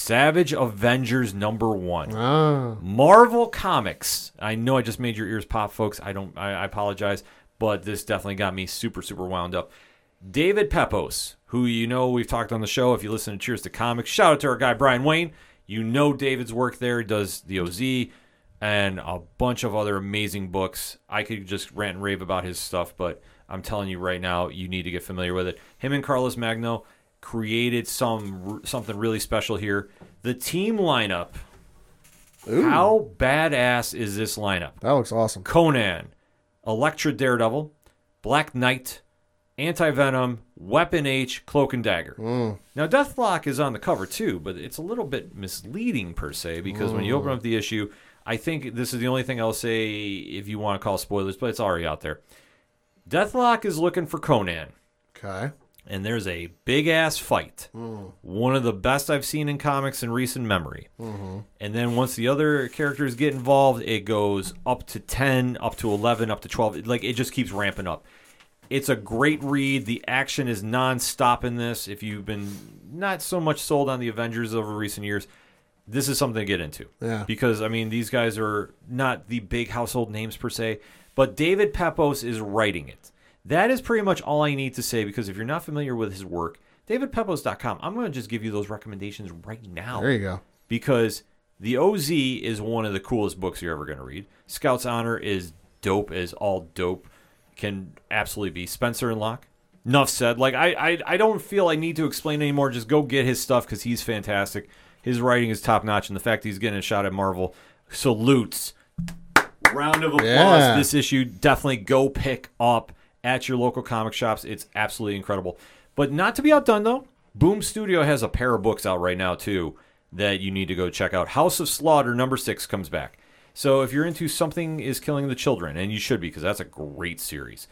Savage Avengers number one. Ah. Marvel Comics. I know I just made your ears pop, folks. I don't. I, I apologize, but this definitely got me super, super wound up. David Pepos, who you know we've talked on the show. If you listen to Cheers to Comics, shout out to our guy Brian Wayne. You know David's work there. He does the OZ and a bunch of other amazing books. I could just rant and rave about his stuff, but I'm telling you right now, you need to get familiar with it. Him and Carlos Magno created some something really special here. The team lineup. How badass is this lineup? That looks awesome. Conan, Elektra Daredevil, Black Knight, Anti Venom, Weapon H, Cloak and Dagger. Mm. Now, Deathlok is on the cover too, but it's a little bit misleading per se because when you open mm. up the issue, I think this is the only thing I'll say if you want to call spoilers, but it's already out there. Deathlok is looking for Conan Okay. And there's a big ass fight. One of the best I've seen in comics in recent memory. And then once the other characters get involved, it goes up to 10, up to 11, up to 12. Like it just keeps ramping up. It's a great read. The action is non-stop in this. If you've been not so much sold on the Avengers over recent years, this is something to get into. Yeah. Because I mean, these guys are not the big household names per se, but David Pepos is writing it. That is pretty much all I need to say because if you're not familiar with his work, davidpepos.com, I'm going to just give you those recommendations right now There you go. because the OZ is one of the coolest books you're ever going to read. Scout's Honor is dope as all dope can absolutely be. Spencer and Locke. Enough said. Like I, I, I don't feel I need to explain anymore. Just go get his stuff because he's fantastic. His writing is top notch, and the fact he's getting a shot at Marvel salutes. Round of applause. Yeah. This issue definitely go pick up at your local comic shops. It's absolutely incredible. But not to be outdone though, Boom Studio has a pair of books out right now too that you need to go check out. House of Slaughter number six comes back. So if you're into something is killing the children, and you should be because that's a great series.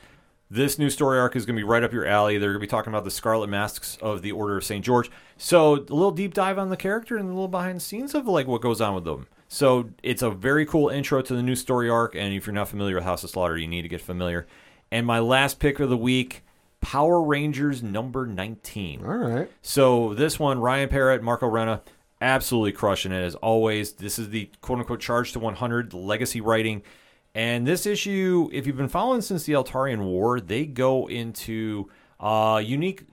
This new story arc is going to be right up your alley. They're going to be talking about the Scarlet Masks of the Order of St. George. So a little deep dive on the character and a little behind the scenes of like what goes on with them. So it's a very cool intro to the new story arc. And if you're not familiar with House of Slaughter, you need to get familiar. And my last pick of the week, Power Rangers number 19. All right. So this one, Ryan Parrott, Marco Renna, absolutely crushing it as always. This is the quote unquote charge to 100, legacy writing. And this issue, if you've been following since the Eltarian War, they go into uh, unique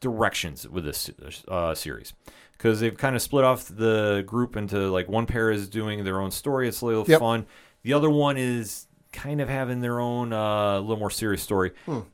directions with this uh, series because they've kind of split off the group into like one pair is doing their own story. It's a little Yep. fun. The other one is kind of having their own uh, little more serious story.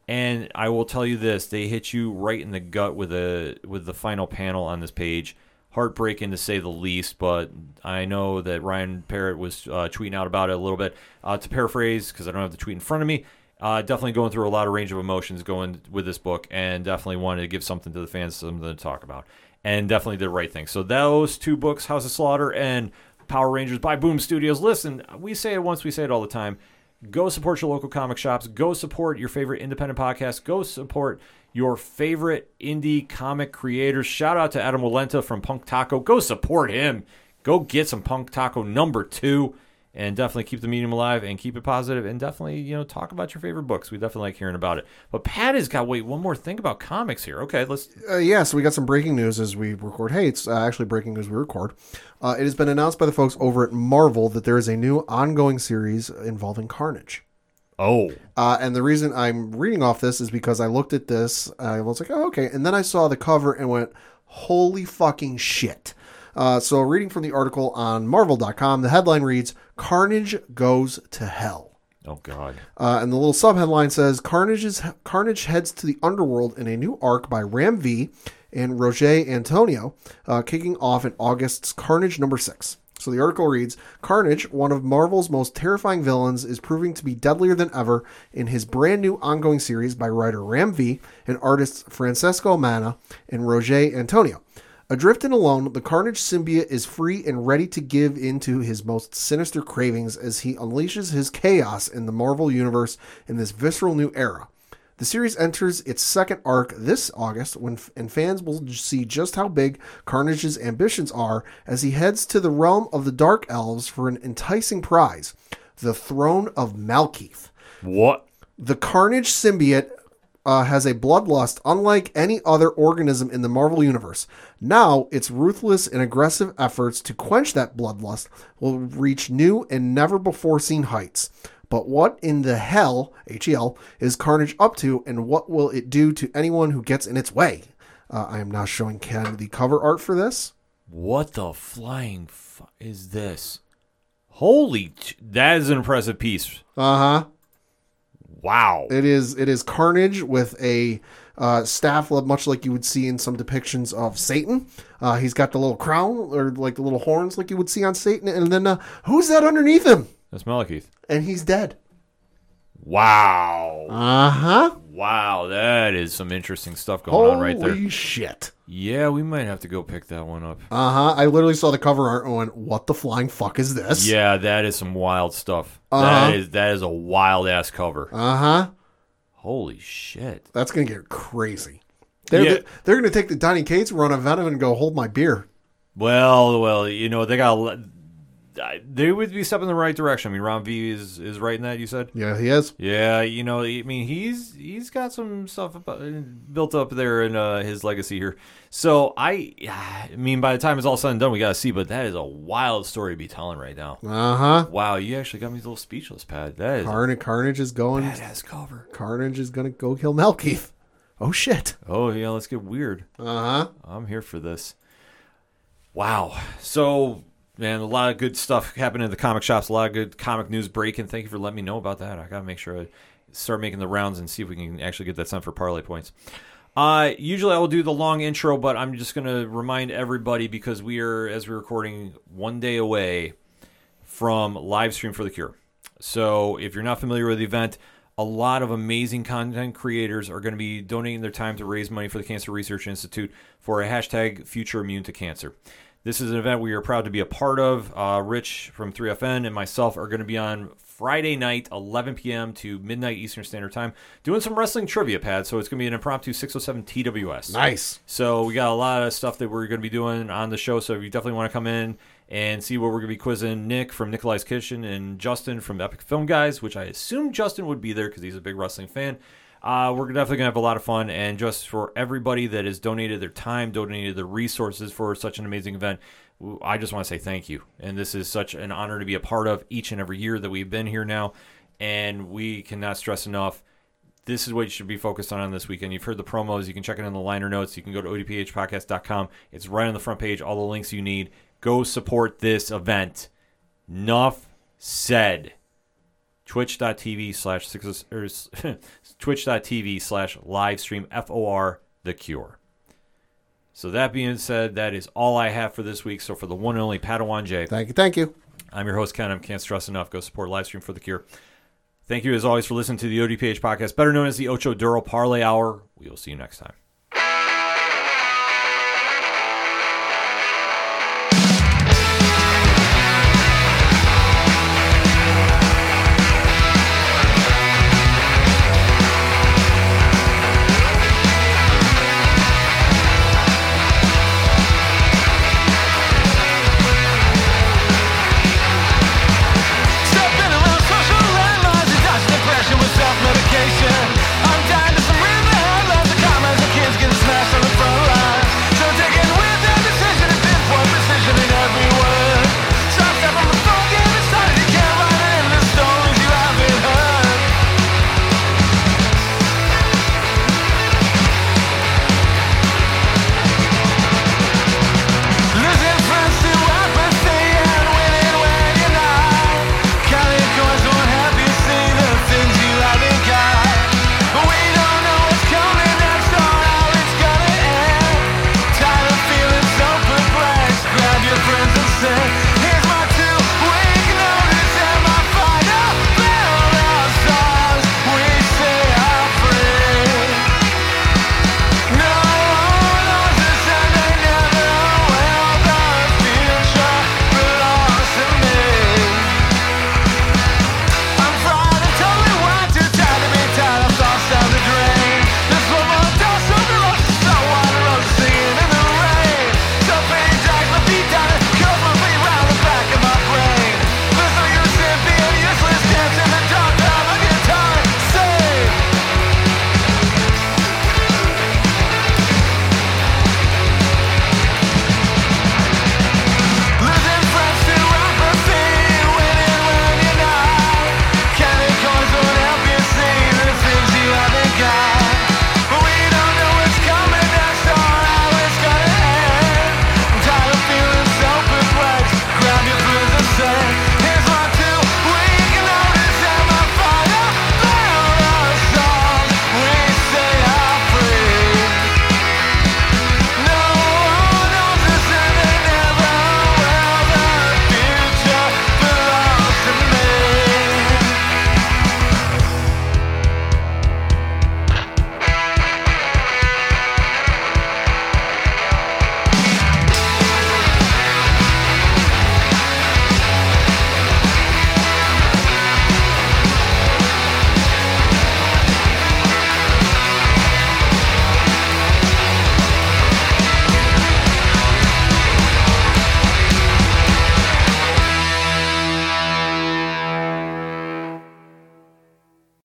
And I will tell you this: they hit you right in the gut with a with the final panel on this page. Heartbreaking to say the least, but I know that Ryan Parrott was uh, tweeting out about it a little bit. Uh, to paraphrase, because I don't have the tweet in front of me, uh, definitely going through a lot of range of emotions going with this book, and definitely wanted to give something to the fans, something to talk about, and definitely did the right thing. So those two books, House of Slaughter and Power Rangers by Boom Studios. Listen, we say it once, we say it all the time. Go support your local comic shops. Go support your favorite independent podcast. Go support your favorite indie comic creators. Shout out to Adam Walenta from Punk Taco. Go support him. Go get some Punk Taco number two and definitely keep the medium alive and keep it positive and definitely you know talk about your favorite books. We definitely like hearing about it. But Pat has got wait one more thing about comics here. Okay, let's Uh, yeah, so we got some breaking news as we record. Hey, it's uh, actually breaking news we record. Uh, it has been announced by the folks over at Marvel that there is a new ongoing series involving Carnage. oh Uh, and the reason I'm reading off this is because I looked at this, I was like, oh, okay. And then I saw the cover and went, holy fucking shit. Uh, so, reading from the article on Marvel.com, the headline reads Carnage Goes to Hell. oh god. Uh, and the little subheadline says Carnage's, Carnage heads to the underworld in a new arc by Ram V and Roger Antonio, uh, kicking off in August's Carnage number six. So the article reads Carnage, one of Marvel's most terrifying villains, is proving to be deadlier than ever in his brand new ongoing series by writer Ram V and artists Francesco Manna and Roger Antonio. Adrift and alone, the Carnage symbiote is free and ready to give into his most sinister cravings as he unleashes his chaos in the Marvel Universe in this visceral new era. The series enters its second arc this August, when and fans will see just how big Carnage's ambitions are as he heads to the realm of the Dark Elves for an enticing prize: the Throne of Malekith. What? The Carnage symbiote uh, has a bloodlust unlike any other organism in the Marvel Universe. Now, its ruthless and aggressive efforts to quench that bloodlust will reach new and never before seen heights. But what in the hell, HEL, is Carnage up to, and what will it do to anyone who gets in its way? Uh, I am now showing Ken the cover art for this. What the flying fu- is this? Holy, t- that is an impressive piece. Uh huh. Wow. It is it is Carnage with a uh, staff, much like you would see in some depictions of Satan. Uh, he's got the little crown or like the little horns, like you would see on Satan. And then uh, who's that underneath him? That's Malekith. And he's dead. Wow. Uh huh. Wow, that is some interesting stuff going on right there. Holy shit. Yeah, we might have to go pick that one up. Uh huh. I literally saw the cover art and went, "What the flying fuck is this?" Yeah, that is some wild stuff. Uh-huh. That is that is a wild ass cover. Uh huh. Holy shit. That's gonna get crazy. They're Yeah. they're gonna take the Donny Cates run of Venom and go hold my beer. Well, well, you know they got. I- They would be stepping in the right direction. I mean, Ram V is is right in that you said. Yeah, he is. Yeah, you know, I mean, he's he's got some stuff about, built up there in uh, his legacy here. So I, I mean, by the time it's all said and done, we got to see. But that is a wild story to be telling right now. Uh huh. Wow, you actually got me a little speechless, Pad. That is Carnage, Carnage is going. badass cover. Carnage is gonna go kill Malekith. Oh shit. Oh yeah, let's get weird. Uh huh. I'm here for this. Wow. So, man, a lot of good stuff happening in the comic shops. A lot of good comic news breaking. Thank you for letting me know about that. I got to make sure I start making the rounds and see if we can actually get that sent for parlay points. Uh, usually I will do the long intro, but I'm just to remind everybody because we are, as we're recording, one day away from live stream for the cure. So if you're not familiar with the event, a lot of amazing content creators are going to be donating their time to raise money for the Cancer Research Institute for a hashtag Future Immune to Cancer. This is an event we are proud to be a part of. Uh, Rich from 3FN and myself are going to be on Friday night, 11 p.m. to midnight Eastern Standard Time, doing some wrestling trivia pad. So it's going to be an impromptu 607 TWS. Nice. So we got a lot of stuff that we're going to be doing on the show. So if you definitely want to come in and see what we're going to be quizzing Nick from Nikolai's Kitchen and Justin from Epic Film Guys, which I assume Justin would be there because he's a big wrestling fan. Uh, we're definitely to have a lot of fun. And just for everybody that has donated their time, donated their resources for such an amazing event, I just want to say thank you. And this is such an honor to be a part of each and every year that we've been here now. And we cannot stress enough this is what you should be focused on on this weekend. You've heard the promos. You can check it in the liner notes. You can go to odphpodcast.com. It's right on the front page. All the links you need. Go support this event. Enough said. Twitch.tv slash six or Twitch.tv slash live stream FOR The Cure. So that being said, that is all I have for this week. So for the one and only Padawan J, Thank you. Thank you. I'm your host, Ken. I can't stress enough. Go support Livestream for the Cure. Thank you, as always, for listening to the ODPH podcast, better known as the Ocho Duro Parlay Hour. We will see you next time.